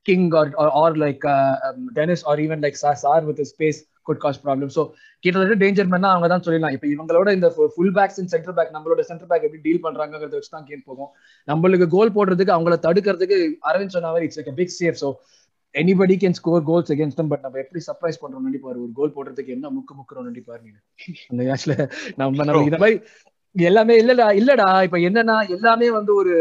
Speaker 1: King or or like Dennis or even like Sarr with space good cause problem so கிட்டத்தட்ட டேஞ்சர் மேனா அவங்க தான் சொல்லலாம் இப்போ இவங்களோட இந்த full backs and centre back நம்மளோட சென்டர் பேக் எப்படி டீல் பண்றாங்கிறத வச்சு தான் கேம் போகும். நம்மளுக்கு கோல் போடுறதுக்கு அவங்கள தடுக்கிறதுக்கு அரவிந்த் சொன்ன மாதிரி it's like big safe so anybody can score goals against but நம்ம எப்படி சர்ப்ரைஸ் பண்றோம் நினைப்பாரு? ஒரு கோல் போடுறதுக்கு என்ன முக்கு முக்குறோம் நினைப்பாரு நீங்க அந்த மேட்ச்ல நம்ம நம்ம இந்த மாதிரி எல்லாமே இல்லடா இல்லடா. இப்ப என்னன்னா எல்லாமே வந்து ஒரு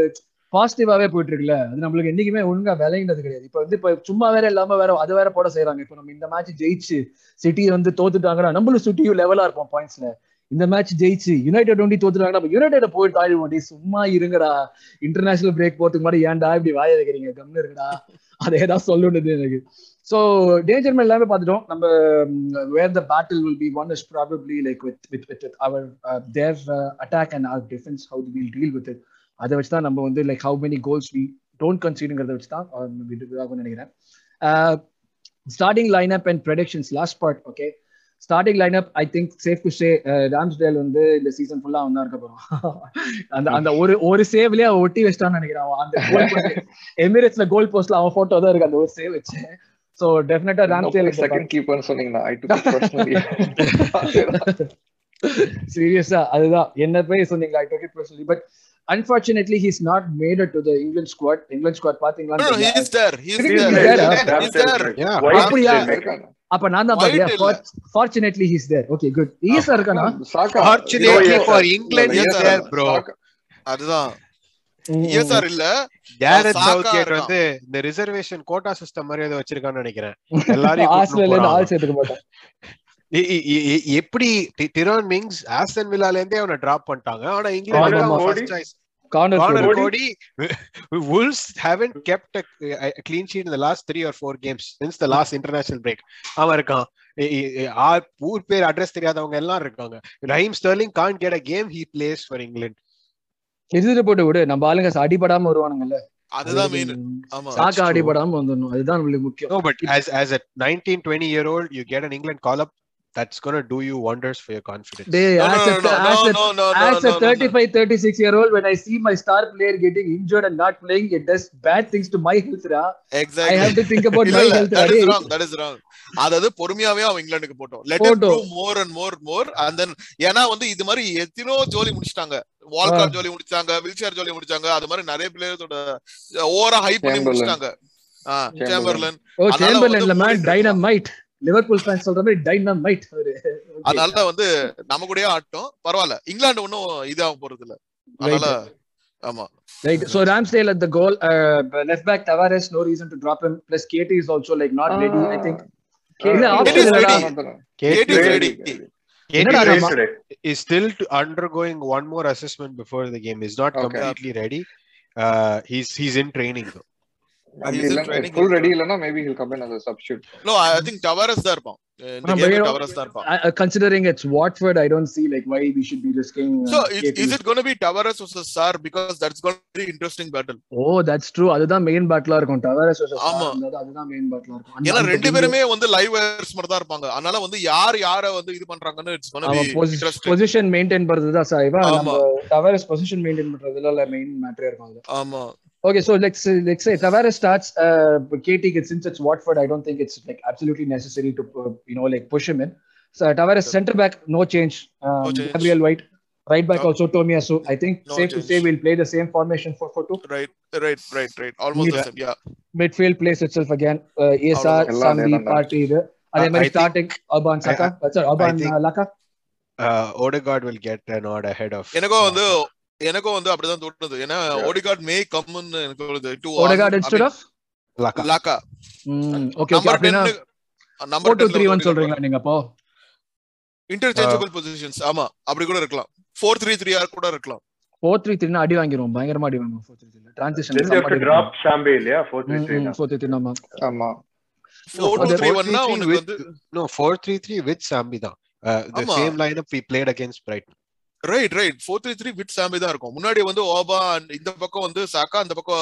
Speaker 1: பாசிட்டிவாவே போயிட்டு இருக்குல்ல? அது நம்மளுக்கு என்னைக்குமே ஒழுங்கா விளையினது கிடையாது. இப்ப வந்து இப்ப சும்மா வேற இல்லாம வேற அது வேற போட செய்யறாங்க இப்ப நம்ம இந்த மேட்ச் ஜெயிச்சு சிட்டி வந்து தோத்துட்டாங்கன்னா நம்மளும் சிட்டியும் லெவலா இருப்போம் பாயிண்ட்ஸ்ல இந்த மேட்ச் ஜெயிச்சு யுனைடெட் ஒண்டி தோத்துட்டாங்கன்னா நம்ம யுனைடெட் போயிட்டு ஆயிடுவோம் சும்மா இருங்கடா. இன்டர்நேஷனல் பிரேக் போறதுக்கு முன்னாடி ஏன்டா இப்படி வாய வைக்கிறீங்க? கம்னு இருக்குடா அதை தான் சொல்லணுது எனக்கு. ஸோ டேஞ்சர் மேன் எல்லாமே பார்த்துட்டோம். நம்ம where the battle will be won is probably like with with with our their attack and our defence how will deal with it அதை வச்சு தான் நம்ம வந்து like how many goals we don't கன்சீடுங்கிறத வச்சு தான் ஆகும்னு நினைக்கிறேன். Starting line up and predictions last part okay starting lineup I think safe to say Ramsdale வந்து இந்த சீசன் ஃபுல்லா அவன் தான் இருக்க போறான். அந்த அந்த ஒரு ஒரு சேவ்லயே அவன் ஒட்டி வச்சிட்டான்னு நினைக்கிறான் அந்த எமிரேட்ஸ்ல கோல் போஸ்ட்ல அவன் போட்டோ தான் இருக்கு. அந்த ஒரு சேவ் வச்சு. சோ டெஃபினட்டா ராம்ஸ்டேல்
Speaker 5: செகண்ட் கீப்பர்னு சொன்னீங்கன்னா ஐ பர்சனலி
Speaker 1: சீரியஸா அதுதான். என்ன போய் சொன்னீங்க I took it personally but unfortunately he's not made to the England squad England squad
Speaker 2: No, no, he
Speaker 1: பாத்தீங்களா அப்படியா? அப்ப நான் தான்
Speaker 2: இல்ல.
Speaker 1: Fortunately he's there okay good இருக்கானா
Speaker 4: Yes,
Speaker 3: for
Speaker 4: sir.
Speaker 3: England,
Speaker 2: Yes,
Speaker 3: he's
Speaker 2: sir.
Speaker 3: there, bro.
Speaker 2: அதுதான்.
Speaker 1: ம்,
Speaker 2: ESR இல்ல?
Speaker 3: Southgate
Speaker 2: இருக்கான்.
Speaker 3: வந்து இந்த ரிசர்வேஷன் கோட்டா சிஸ்டம் மாதிரி ஏதோ வச்சிருக்கான்னு நினைக்கிறேன். எல்லாரையும் (laughs)
Speaker 1: ஆஸ்திரேலியா. ஆள் சேர்த்துக்க மாட்டான்.
Speaker 3: எப்படி டிரான் மிங்ஸ் ஆஸ்டன் வில்லால இருந்தே அவனை டிராப் பண்ணிட்டாங்க. ஆனா England
Speaker 4: Cody?
Speaker 3: First choice corner kept a, a clean sheet in the last three or four games since the last international break. அவன் இருக்கான். ஊர் பேர் அட்ரஸ் தெரியாதவங்க எல்லாம் இருக்காங்க. Raheem Sterling can't get a game he plays for England
Speaker 1: இருந்துட்டு போட்டு விடு. நம்ம ஆளுங்க அடிபடாம வருவானுங்கல்ல.
Speaker 2: அதுதான் மெயின் ஆமா.
Speaker 1: சாக்கா
Speaker 3: true.
Speaker 1: அடிபடாம வந்துடணும். அதுதான் நம்மளுக்கு முக்கியம்.
Speaker 3: No, but as as a 19, 20 year old, you get an England call up. That's gonna do you wonders for your confidence.
Speaker 1: They,
Speaker 2: No,
Speaker 1: as
Speaker 2: no,
Speaker 1: a,
Speaker 2: no,
Speaker 1: as
Speaker 2: no,
Speaker 1: a,
Speaker 2: no,
Speaker 1: as
Speaker 2: no,
Speaker 1: a
Speaker 2: no, no.
Speaker 1: 35, 36 year old, when I see my star player getting injured and not playing, it does bad things to my health. Ra. I
Speaker 2: Exactly.
Speaker 1: have to think about my health.
Speaker 2: that is wrong, that is wrong. அதாவது பொறுமையாவே அவன் இங்கிலாந்துக்கு போட்டோம் let
Speaker 1: போட்டோம்.
Speaker 2: do more and more more and then ஏன்னா வந்து இது மாதிரி எத்தனோ ஜோலி முடிச்சிட்டாங்க வால்கார் ஜோலி முடிச்சாங்க வில்சேர் ஜோலி முடிச்சாங்க அது மாதிரி நிறைய பிளேயரோட ஓவரா ஹைப் பண்ணி
Speaker 5: Chamberlain.
Speaker 2: முடிச்சிட்டாங்க சேம்பர்லன்
Speaker 1: Oh,
Speaker 2: அதனால
Speaker 1: Liverpool fans சொல்ற மாதிரி dynamite. அவரு. Okay.
Speaker 2: அதனால வந்து நம்ம கூடயே ஆட்டம் பரவாயில்ல இங்கிலாந்து ஒன்னும் இதாக போறது இல்ல அதனால ஆமா.
Speaker 1: So Ramsdale at the goal, uh, left back Tavares, no reason to drop him. Plus KT is also like not ready. I think. இல்ல, option
Speaker 2: is
Speaker 1: இல்லடா.
Speaker 2: ready.
Speaker 3: KT
Speaker 2: KT is
Speaker 3: still to undergoing one more assessment before the game. He's not
Speaker 5: Okay.
Speaker 3: completely ready. Uh, he's he's in training though.
Speaker 5: அப்படி
Speaker 2: He's in
Speaker 5: இல்லைன்னா
Speaker 2: training.
Speaker 5: full ready இல்லைன்னா maybe he'll come in as a substitute.
Speaker 2: No I think Tavares தான் இருப்பான் இந்த
Speaker 1: ஆனா,
Speaker 2: game
Speaker 1: but,
Speaker 2: Tavares தான் இருப்பான்
Speaker 1: considering it's Watford, I don't see like why we should be risking. Uh,
Speaker 2: So is,
Speaker 1: KT.
Speaker 2: is it going to be Tavares versus Sar because that's going to be interesting battle.
Speaker 1: Oh, that's true. அதுதான் main பேட்டிலா இருக்கும் Tavares
Speaker 2: ஆமா.
Speaker 1: அதுதான் main பேட்டிலா இருக்கும் அந்த-
Speaker 2: ஏன்னா
Speaker 1: அந்த
Speaker 2: ரெண்டு
Speaker 1: team-
Speaker 2: பேருமே வந்து லைவ் வயர்ஸ் மட்டும் தான் இருப்பாங்க அதனால வந்து யார் யார வந்து இது பண்றாங்கன்னு இட்ஸ் கோனா
Speaker 1: அவன்
Speaker 2: பி இன்ட்ரஸ்டிங்
Speaker 1: பொசிஷன் மெயின்டைன் பண்றது தான் சார் இவன்
Speaker 2: ஆமா.
Speaker 1: நம்ம டவரஸ் பொசிஷன் மெயின்டைன் பண்றதுல மெயின் மேட்டரே இருக்கும் அது
Speaker 2: ஆமா
Speaker 1: Okay, so let's let's say Tavares starts. Uh, KT gets since it's Watford, I don't think it's like absolutely necessary to uh, you know like push him in. So Tavares center back, no change. Um,
Speaker 2: No change.
Speaker 1: Gabriel White, right back
Speaker 2: No.
Speaker 1: also Tomiyasu. I think
Speaker 2: No
Speaker 1: safe to
Speaker 2: change.
Speaker 1: say we'll play the same formation for for two.
Speaker 2: Right right right right almost the same yeah
Speaker 1: Midfield plays itself again. Uh, ASR,
Speaker 5: அவ்வளவுதான். எல்லாம்
Speaker 1: Sambi,
Speaker 5: அதேதான்.
Speaker 1: Party. இது. அதே
Speaker 3: I
Speaker 1: மாதிரி
Speaker 3: think-
Speaker 1: starting Urban Saka. Uh, sorry, Urban
Speaker 3: think-
Speaker 1: uh, Laka.
Speaker 3: Uh, Odegaard will get an odd ahead of.
Speaker 2: எனக்கும் வந்து எனக்கும் வந்து அப்படிதான் தோணுது ஏன்னா ஓடிகார்ட் மே கம்னு எனக்கு தோணுது to
Speaker 1: Odegaard instead of.
Speaker 3: Laka.
Speaker 2: லாக்கா
Speaker 1: Mm, okay, okay.
Speaker 2: நம்பர்
Speaker 1: அப்படின்னா
Speaker 2: 10
Speaker 1: four
Speaker 2: number
Speaker 1: two three one சொல்றீங்களா நீங்க அப்போ?
Speaker 2: இன்டர்சேஞ்சபிள் பொசிஷன்ஸ் ஆமா அப்படி கூட இருக்கலாம் 4-3-3 ஆர் கூட இருக்கலாம்
Speaker 1: Four three three னா அடி வாங்கிரும் பயங்கரமா அடி வாங்குவோம் four three three. Transition.
Speaker 4: Then you have to drop Sambe, yeah, 4 3 3 now.
Speaker 1: four three three ஆமா.
Speaker 5: ஆமா
Speaker 2: 4-2-3-1 னா
Speaker 3: 4-3-3
Speaker 2: உனக்கு
Speaker 3: with-
Speaker 2: வந்து
Speaker 3: No, 4-3-3 with Sambi தான். Uh, the
Speaker 2: ஆமா.
Speaker 3: same lineup we played against Brighton.
Speaker 2: Right right 4-3-3 with Sambi தான் இருக்கும் முன்னாடி வந்து ஓபா and இந்த பக்கம் வந்து சாக்கா இந்த பக்கம்.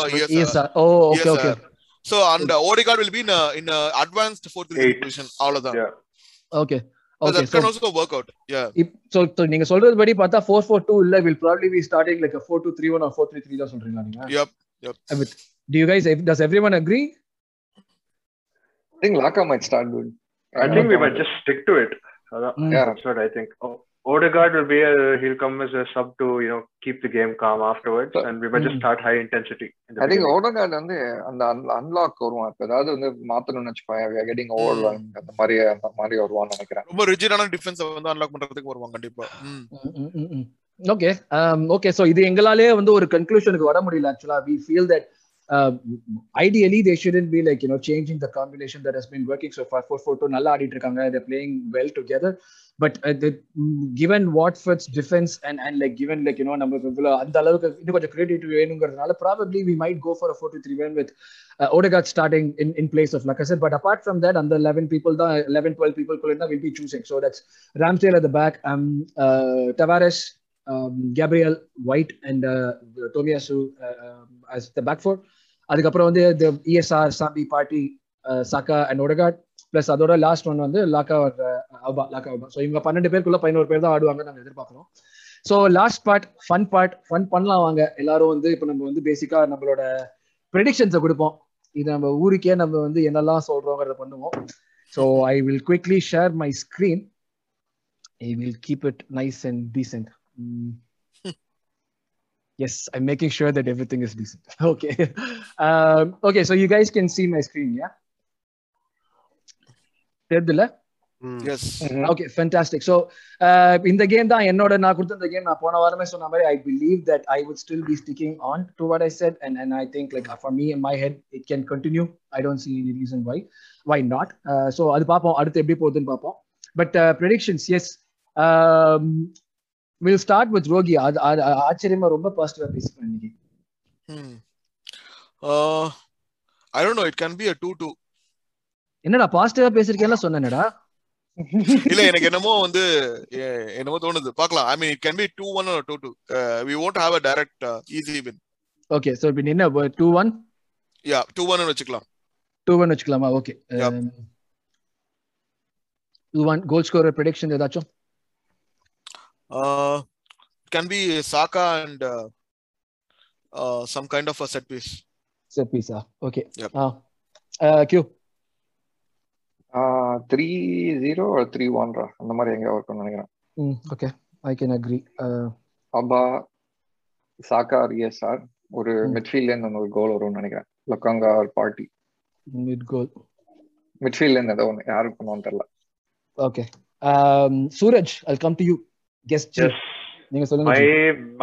Speaker 1: Oh,
Speaker 2: uh, will be in a, in a advanced 4-3-3
Speaker 4: Eight.
Speaker 2: position அவ்வளவுதான்
Speaker 4: Yeah.
Speaker 1: Okay.
Speaker 2: So
Speaker 1: Okay.
Speaker 2: that
Speaker 1: So,
Speaker 2: can also work out. Yeah.
Speaker 1: if- so, so நீங்க சொல்றது படி பார்த்தா ஃபோர் ஃபோர் டூ இல்ல will probably be starting like four two three one or four three three தான் சொல்றீங்களா நீங்க
Speaker 2: Yep.
Speaker 1: With, do you guys does everyone agree
Speaker 5: I think Laka might start good.
Speaker 4: I think we might just stick to it. Uh,
Speaker 1: Mm.
Speaker 5: Yeah.
Speaker 4: That's what I think. Oh, Odegaard will be a, he'll come as a sub to, you know, keep the game calm afterwards.
Speaker 5: So-
Speaker 4: and we might just
Speaker 1: Mm.
Speaker 4: start high intensity. In the
Speaker 5: I think. Odegaard வந்து அந்த unlock வருவான் இப்ப ஏதாவது வந்து மாத்தணும்னு வச்சுக்கோங்க getting over அந்த மாதிரி அந்த மாதிரி வருவான்னு நினைக்கிறேன்
Speaker 2: ரொம்ப ரிஜிடான டிஃபென்ஸ் வந்து அன்லாக் பண்றதுக்கு வருவாங்க கண்டிப்பா.
Speaker 1: ஓகே ஓகே ஸோ இது எங்களாலே வந்து ஒரு கன்க்ளூஷனுக்கு வர முடியல ஆக்சுவலா we feel that ideally they shouldn't be like you know changing the combination that has been working so far four four two நல்லா ஆடிட்டு இருக்காங்க their playing well together but given Watford's defence and and like given like you know நம்ம இவ்வளோ அந்த அளவுக்கு இன்னும் கொஞ்சம் creativity வேணுங்கிறதுனால probably we might go for four two three one with Odegaard starting in, in place of Lacazette. But apart from that, under 11 people, the 11, 12 people Kulinda will be choosing. So that's Ramsdale at the back, um, uh, Tavares, um, Gabriel, White, and uh, Tomiyasu uh, um, as the back four. அதுக்கப்புறம் வந்து த ESR Sambi Partey Saka and Odegaard plus அதோட last one வந்து லாக்கா அபா லாக்கா அபா so இவங்க பன்னெண்டு பேருக்குள்ள பதினோரு பேர் தான் ஆடுவாங்க நாங்கள் எதிர்பார்க்குறோம். So last part fun part fun பண்ணலாம் வாங்க. எல்லாரும் வந்து இப்போ நம்ம வந்து பேசிக்கா நம்மளோட ப்ரெடிக்ஷன்ஸை கொடுப்போம். இது நம்ம ஊருக்கே நம்ம வந்து என்னெல்லாம் சொல்றோங்கிறத பண்ணுவோம். So I will quickly share my screen I will keep it nice and decent (laughs) yes i'm making sure that everything is decent. (laughs) Okay. Um, okay so you guys can see my screen yeah? தெரியுதுல
Speaker 2: yes
Speaker 1: okay fantastic so இந்த game தான் என்னோட நான் கொடுத்த இந்த game நான் போன வாரமே சொன்ன மாதிரி I believe that I would still be sticking on to what I said and and I think like for me in my head it can continue I don't see any reason why why not so அது பார்ப்போம் அடுத்து எப்படி போகுதுன்னு பார்ப்போம் but predictions yes will start with ரோகி அது ஆச்சரியமா ரொம்ப பாசிட்டிவா பேசுறேன் இன்னைக்கு.
Speaker 2: I don't know it can be a 2 2
Speaker 1: என்னடா பாசிட்டிவா பேசிருக்கேன்ல சொன்னேனடா.
Speaker 2: இல்ல எனக்கு என்னமோ வந்து என்னமோ தோணுது. பார்க்கலாம். I mean it can be 2 1 or 2 2 we won't have a direct uh, easy win.
Speaker 1: Okay so இப்போ என்ன டூ ஒன்
Speaker 2: yeah 2 1 னு வச்சுக்கலாம்.
Speaker 1: டூ ஒன் வச்சுக்கலாமா? Okay
Speaker 2: Yup.
Speaker 1: Two one goal score prediction ஏதாச்சும்?
Speaker 2: Uh it can be Saka and uh, uh, some kind of a set piece.
Speaker 1: Set pizza okay
Speaker 2: Yep.
Speaker 1: ஆ Q
Speaker 5: three zero three அந்த மாதிரி எங்க இருக்கும்னு நினைக்கிறேன்.
Speaker 1: ம் okay I can agree
Speaker 5: அபா சாக்கா ரிஎஸ்ஆர் ஒரு
Speaker 1: ம்.
Speaker 5: மிட்ஃபீல்ட்ல இருந்து ஒரு கோல் வரும்னு நினைக்கிறேன். லொக்காங்கா பார்ட்டி
Speaker 1: மிட் கோல்
Speaker 5: மிட்ஃபீல்ட்ல இருந்து ஏதோ ஒன்று யாருக்கு பண்ணுவோம்னு தெரியல.
Speaker 1: Okay Suraj I come to you guest
Speaker 4: Yes.
Speaker 1: நீங்க சொல்லுங்க
Speaker 4: My
Speaker 1: G.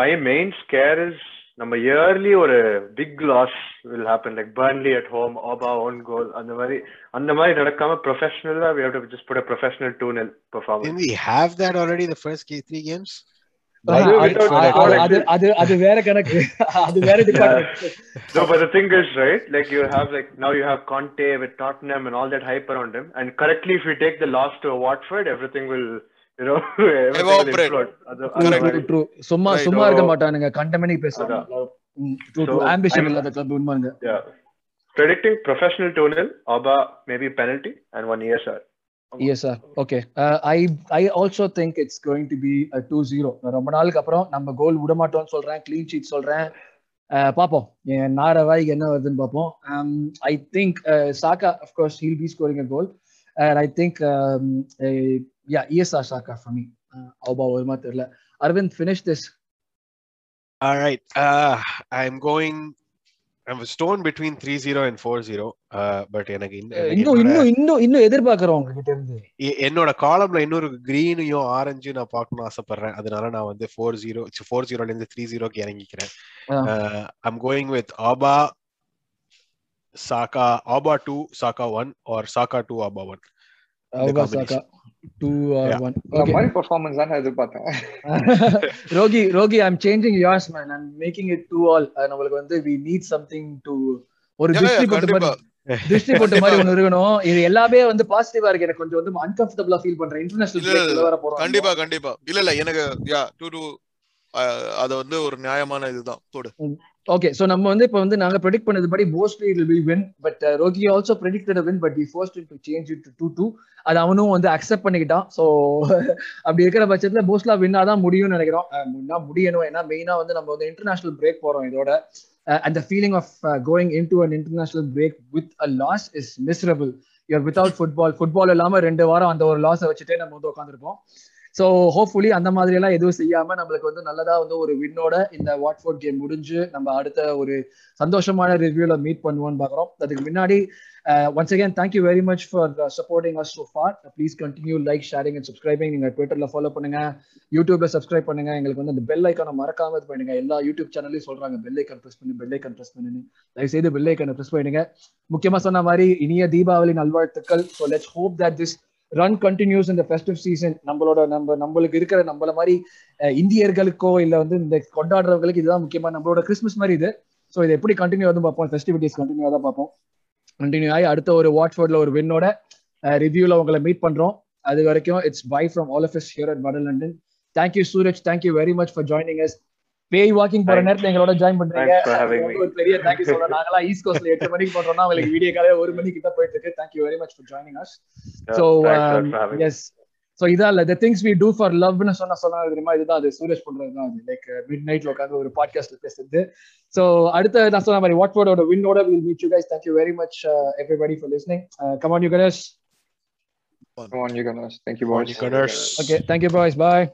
Speaker 4: my main scare is நம்ம இயர்லி ஒரு big loss will happen like Burnley at home Aba own goal அந்த மாதிரி அந்த மாதிரி நடக்காம ப்ரொஃபஷனலா we have to just put a professional 2 nil
Speaker 3: Didn't
Speaker 4: performance
Speaker 3: we have that already the first ga- three games?
Speaker 1: ஆஹா,
Speaker 4: அது
Speaker 1: அது-
Speaker 4: without
Speaker 1: அது-
Speaker 4: goal
Speaker 1: அது அது அது வேற கணக்கு அது வேற department
Speaker 4: no but the thing is right like you have like now you have Conte with Tottenham and all that hype around him and correctly if you take the loss to Watford everything will (laughs)
Speaker 1: சும்மா. சும்மா இருக்க மாட்டானுங்க கண்டமனி
Speaker 4: Yeah. Predicting professional 2 0, Aba maybe penalty and one ESR.
Speaker 1: Yes, sir. Okay. Uh, I I also think it's going to be a 2-0. நான் ரொம்ப நாளுக்கு அப்புறம் நம்ம கோல் விட மாட்டோம்னு சொல்றேன் க்ளீன் ஷீட் சொல்றேன் பார்ப்போம் என் நார வாய்க்கு என்ன வருதுன்னு பார்ப்போம் I think Saka of course he'll be scoring a goal and I think yeah ESR Saka for me அவ்வளோ வருமா தெரியல Aravind finish this
Speaker 3: All right. Uh, I'm going. I'm torn between 3-0 and 4-0. Uh, but எனக்கு
Speaker 1: இன்னும் இன்னும் இன்னும் இன்னும் எதிர்பார்க்கிறோம் உங்ககிட்ட இருந்து
Speaker 3: என்னோட காலம்ல இன்னொரு கிரீனையும் ஆரஞ்சு நான் பார்க்கணும்னு ஆசைப்படுறேன் அதனால நான் வந்து ஃபோர் ஜீரோ ஃபோர் ஜீரோல இருந்து த்ரீ ஜீரோக்கு இறங்கிக்கிறேன்
Speaker 1: ஆ.
Speaker 3: I'm going with Auba Saka Auba two Saka one or Saka two Auba
Speaker 1: one Saka two
Speaker 3: Yeah.
Speaker 1: One
Speaker 5: மாதிரி பெர்ஃபார்மன்ஸ் தான் எதிர்பார்த்தேன்.
Speaker 1: Rocky Rocky I'm changing yours man. I'm making it two all. Uh, நம்மளுக்கு வந்து we need something to ஒரு திருஷ்டி போட்ட. மாதிரி திருஷ்டி போட்ட மாதிரி ஒண்ணு (laughs) இருக்கணும். இது எல்லாமே வந்து பாசிட்டிவா இருக்கு. எனக்கு கொஞ்சம் வந்து அன்கம்ஃபர்டபுளா ஃபீல் பண்றேன். இன்டர்நேஷனல்
Speaker 2: இல்ல, இல்ல,
Speaker 1: பிரேக்ல வர போறோம்.
Speaker 2: கண்டிப்பா கண்டிப்பா. இல்ல இல்ல எனக்கு யா டூ டூ அது வந்து ஒரு நியாயமான இதுதான். போடு.
Speaker 1: ஓகே சோ நம்ம வந்து இப்போ வந்து நாங்க ப்ரெடிக்ட் பண்ணது படி mostly it will win but Rocky also predicted win but we forced to change it to two அது அவனும் வந்து அக்செப்ட் பண்ணிக்கிட்டான். சோ (laughs) அப்படி இருக்கிற பட்சத்துல மோஸ்ட்லா வின்னா தான் முடியும்னு நினைக்கிறோம். முன்னா முடியணும். ஏன்னா மெயினா வந்து நம்ம வந்து இன்டர்நேஷனல் பிரேக் போறோம் இதோட. And feeling of going in to an international break with a loss is miserable you're without football football இல்லாம ரெண்டு வாரம் அந்த ஒரு லாஸை வச்சுட்டே நம்ம வந்து உட்காந்துருப்போம் ஸோ ஹோப்ஃபுல்லி அந்த மாதிரி எல்லாம் எதுவும் செய்யாம நம்மளுக்கு வந்து நல்லதா வந்து ஒரு வின்னோட இந்த வாட்ஃபோர்ட் கேம் முடிஞ்சு நம்ம அடுத்த ஒரு சந்தோஷமான ரிவ்யூல மீட் பண்ணுவோம்னு பாக்குறோம். அதுக்கு முன்னாடி once again thank you very much for supporting us so far please continue like sharing and subscribing நீங்க ட்விட்டர்ல ஃபாலோ பண்ணுங்க. யூடியூப்ல சப்ஸ்கிரைப் பண்ணுங்க. எங்களுக்கு வந்து அந்த பெல் ஐக்கான மறக்காம இது பண்ணுங்க எல்லா யூடியூப் சேனல்லையும் சொல்றாங்க பெல் ஐக்கன் ப்ரெஸ் பண்ணி பெல் ஐக்கன் ப்ரெஸ் பண்ணுன்னு. தயவு செய்து பெல் ஐக்கனை ப்ரெஸ் பண்ணுங்க முக்கியமா சொன்ன மாதிரி இனிய தீபாவளி நல்வாழ்த்துக்கள். So let's hope that this run continues இந்த ஃபெஸ்டிவ் சீசன் நம்மளோட நம்ம நம்மளுக்கு இருக்கிற நம்மள மாதிரி இந்தியர்களுக்கோ இல்ல வந்து இந்த கொண்டாடுறவங்களுக்கு இதுதான் முக்கியமா நம்மளோட கிறிஸ்மஸ் மாதிரி இது. ஸோ இதை எப்படி கண்டினியூ வந்து பார்ப்போம். ஃபெஸ்டிவிட்டிஸ் கண்டினியூ தான் பார்ப்போம். கண்டினியூ ஆகி அடுத்த ஒரு வாட்ஃபோர்ட்ல ஒரு வின்னோட ரிவ்யூல உங்களை மீட் பண்றோம். அது வரைக்கும் it's bye from all of us here at வட London thank you Suraj thank you very much for joining us பேய் வாக்கிங் போற. நேரத்துல எங்களோட ஜாயின் பண்றீங்க. ஒரு பெரிய தேங்க்யூ சொல்றேன். நாங்களாம் ஈஸ்ட் கோஸ்ட்ல எட்டு மணிக்கு பண்றோம்னா உங்களுக்கு வீடியோ காலையில ஒரு மணிக்கு கிட்ட போயிட்டு இருக்கு.
Speaker 4: Thank you very much for joining us me.
Speaker 1: Yes so இதான் இல்ல the things we do for லவ்னு சொன்ன சொன்னா தெரியுமா? இதுதான் அது சூரஜ் பண்றது தான் அது. லைக் மிட் நைட்ல உட்காந்து ஒரு பாட்காஸ்ட்ல பேசுறது. ஸோ அடுத்த நான் சொன்ன மாதிரி வாட்வோட வின்னோட will meet you guys thank you very much everybody for listening come on you Gunners
Speaker 5: Come on, you guys. Thank you, boys.
Speaker 3: Gunners.
Speaker 1: Okay thank you boys bye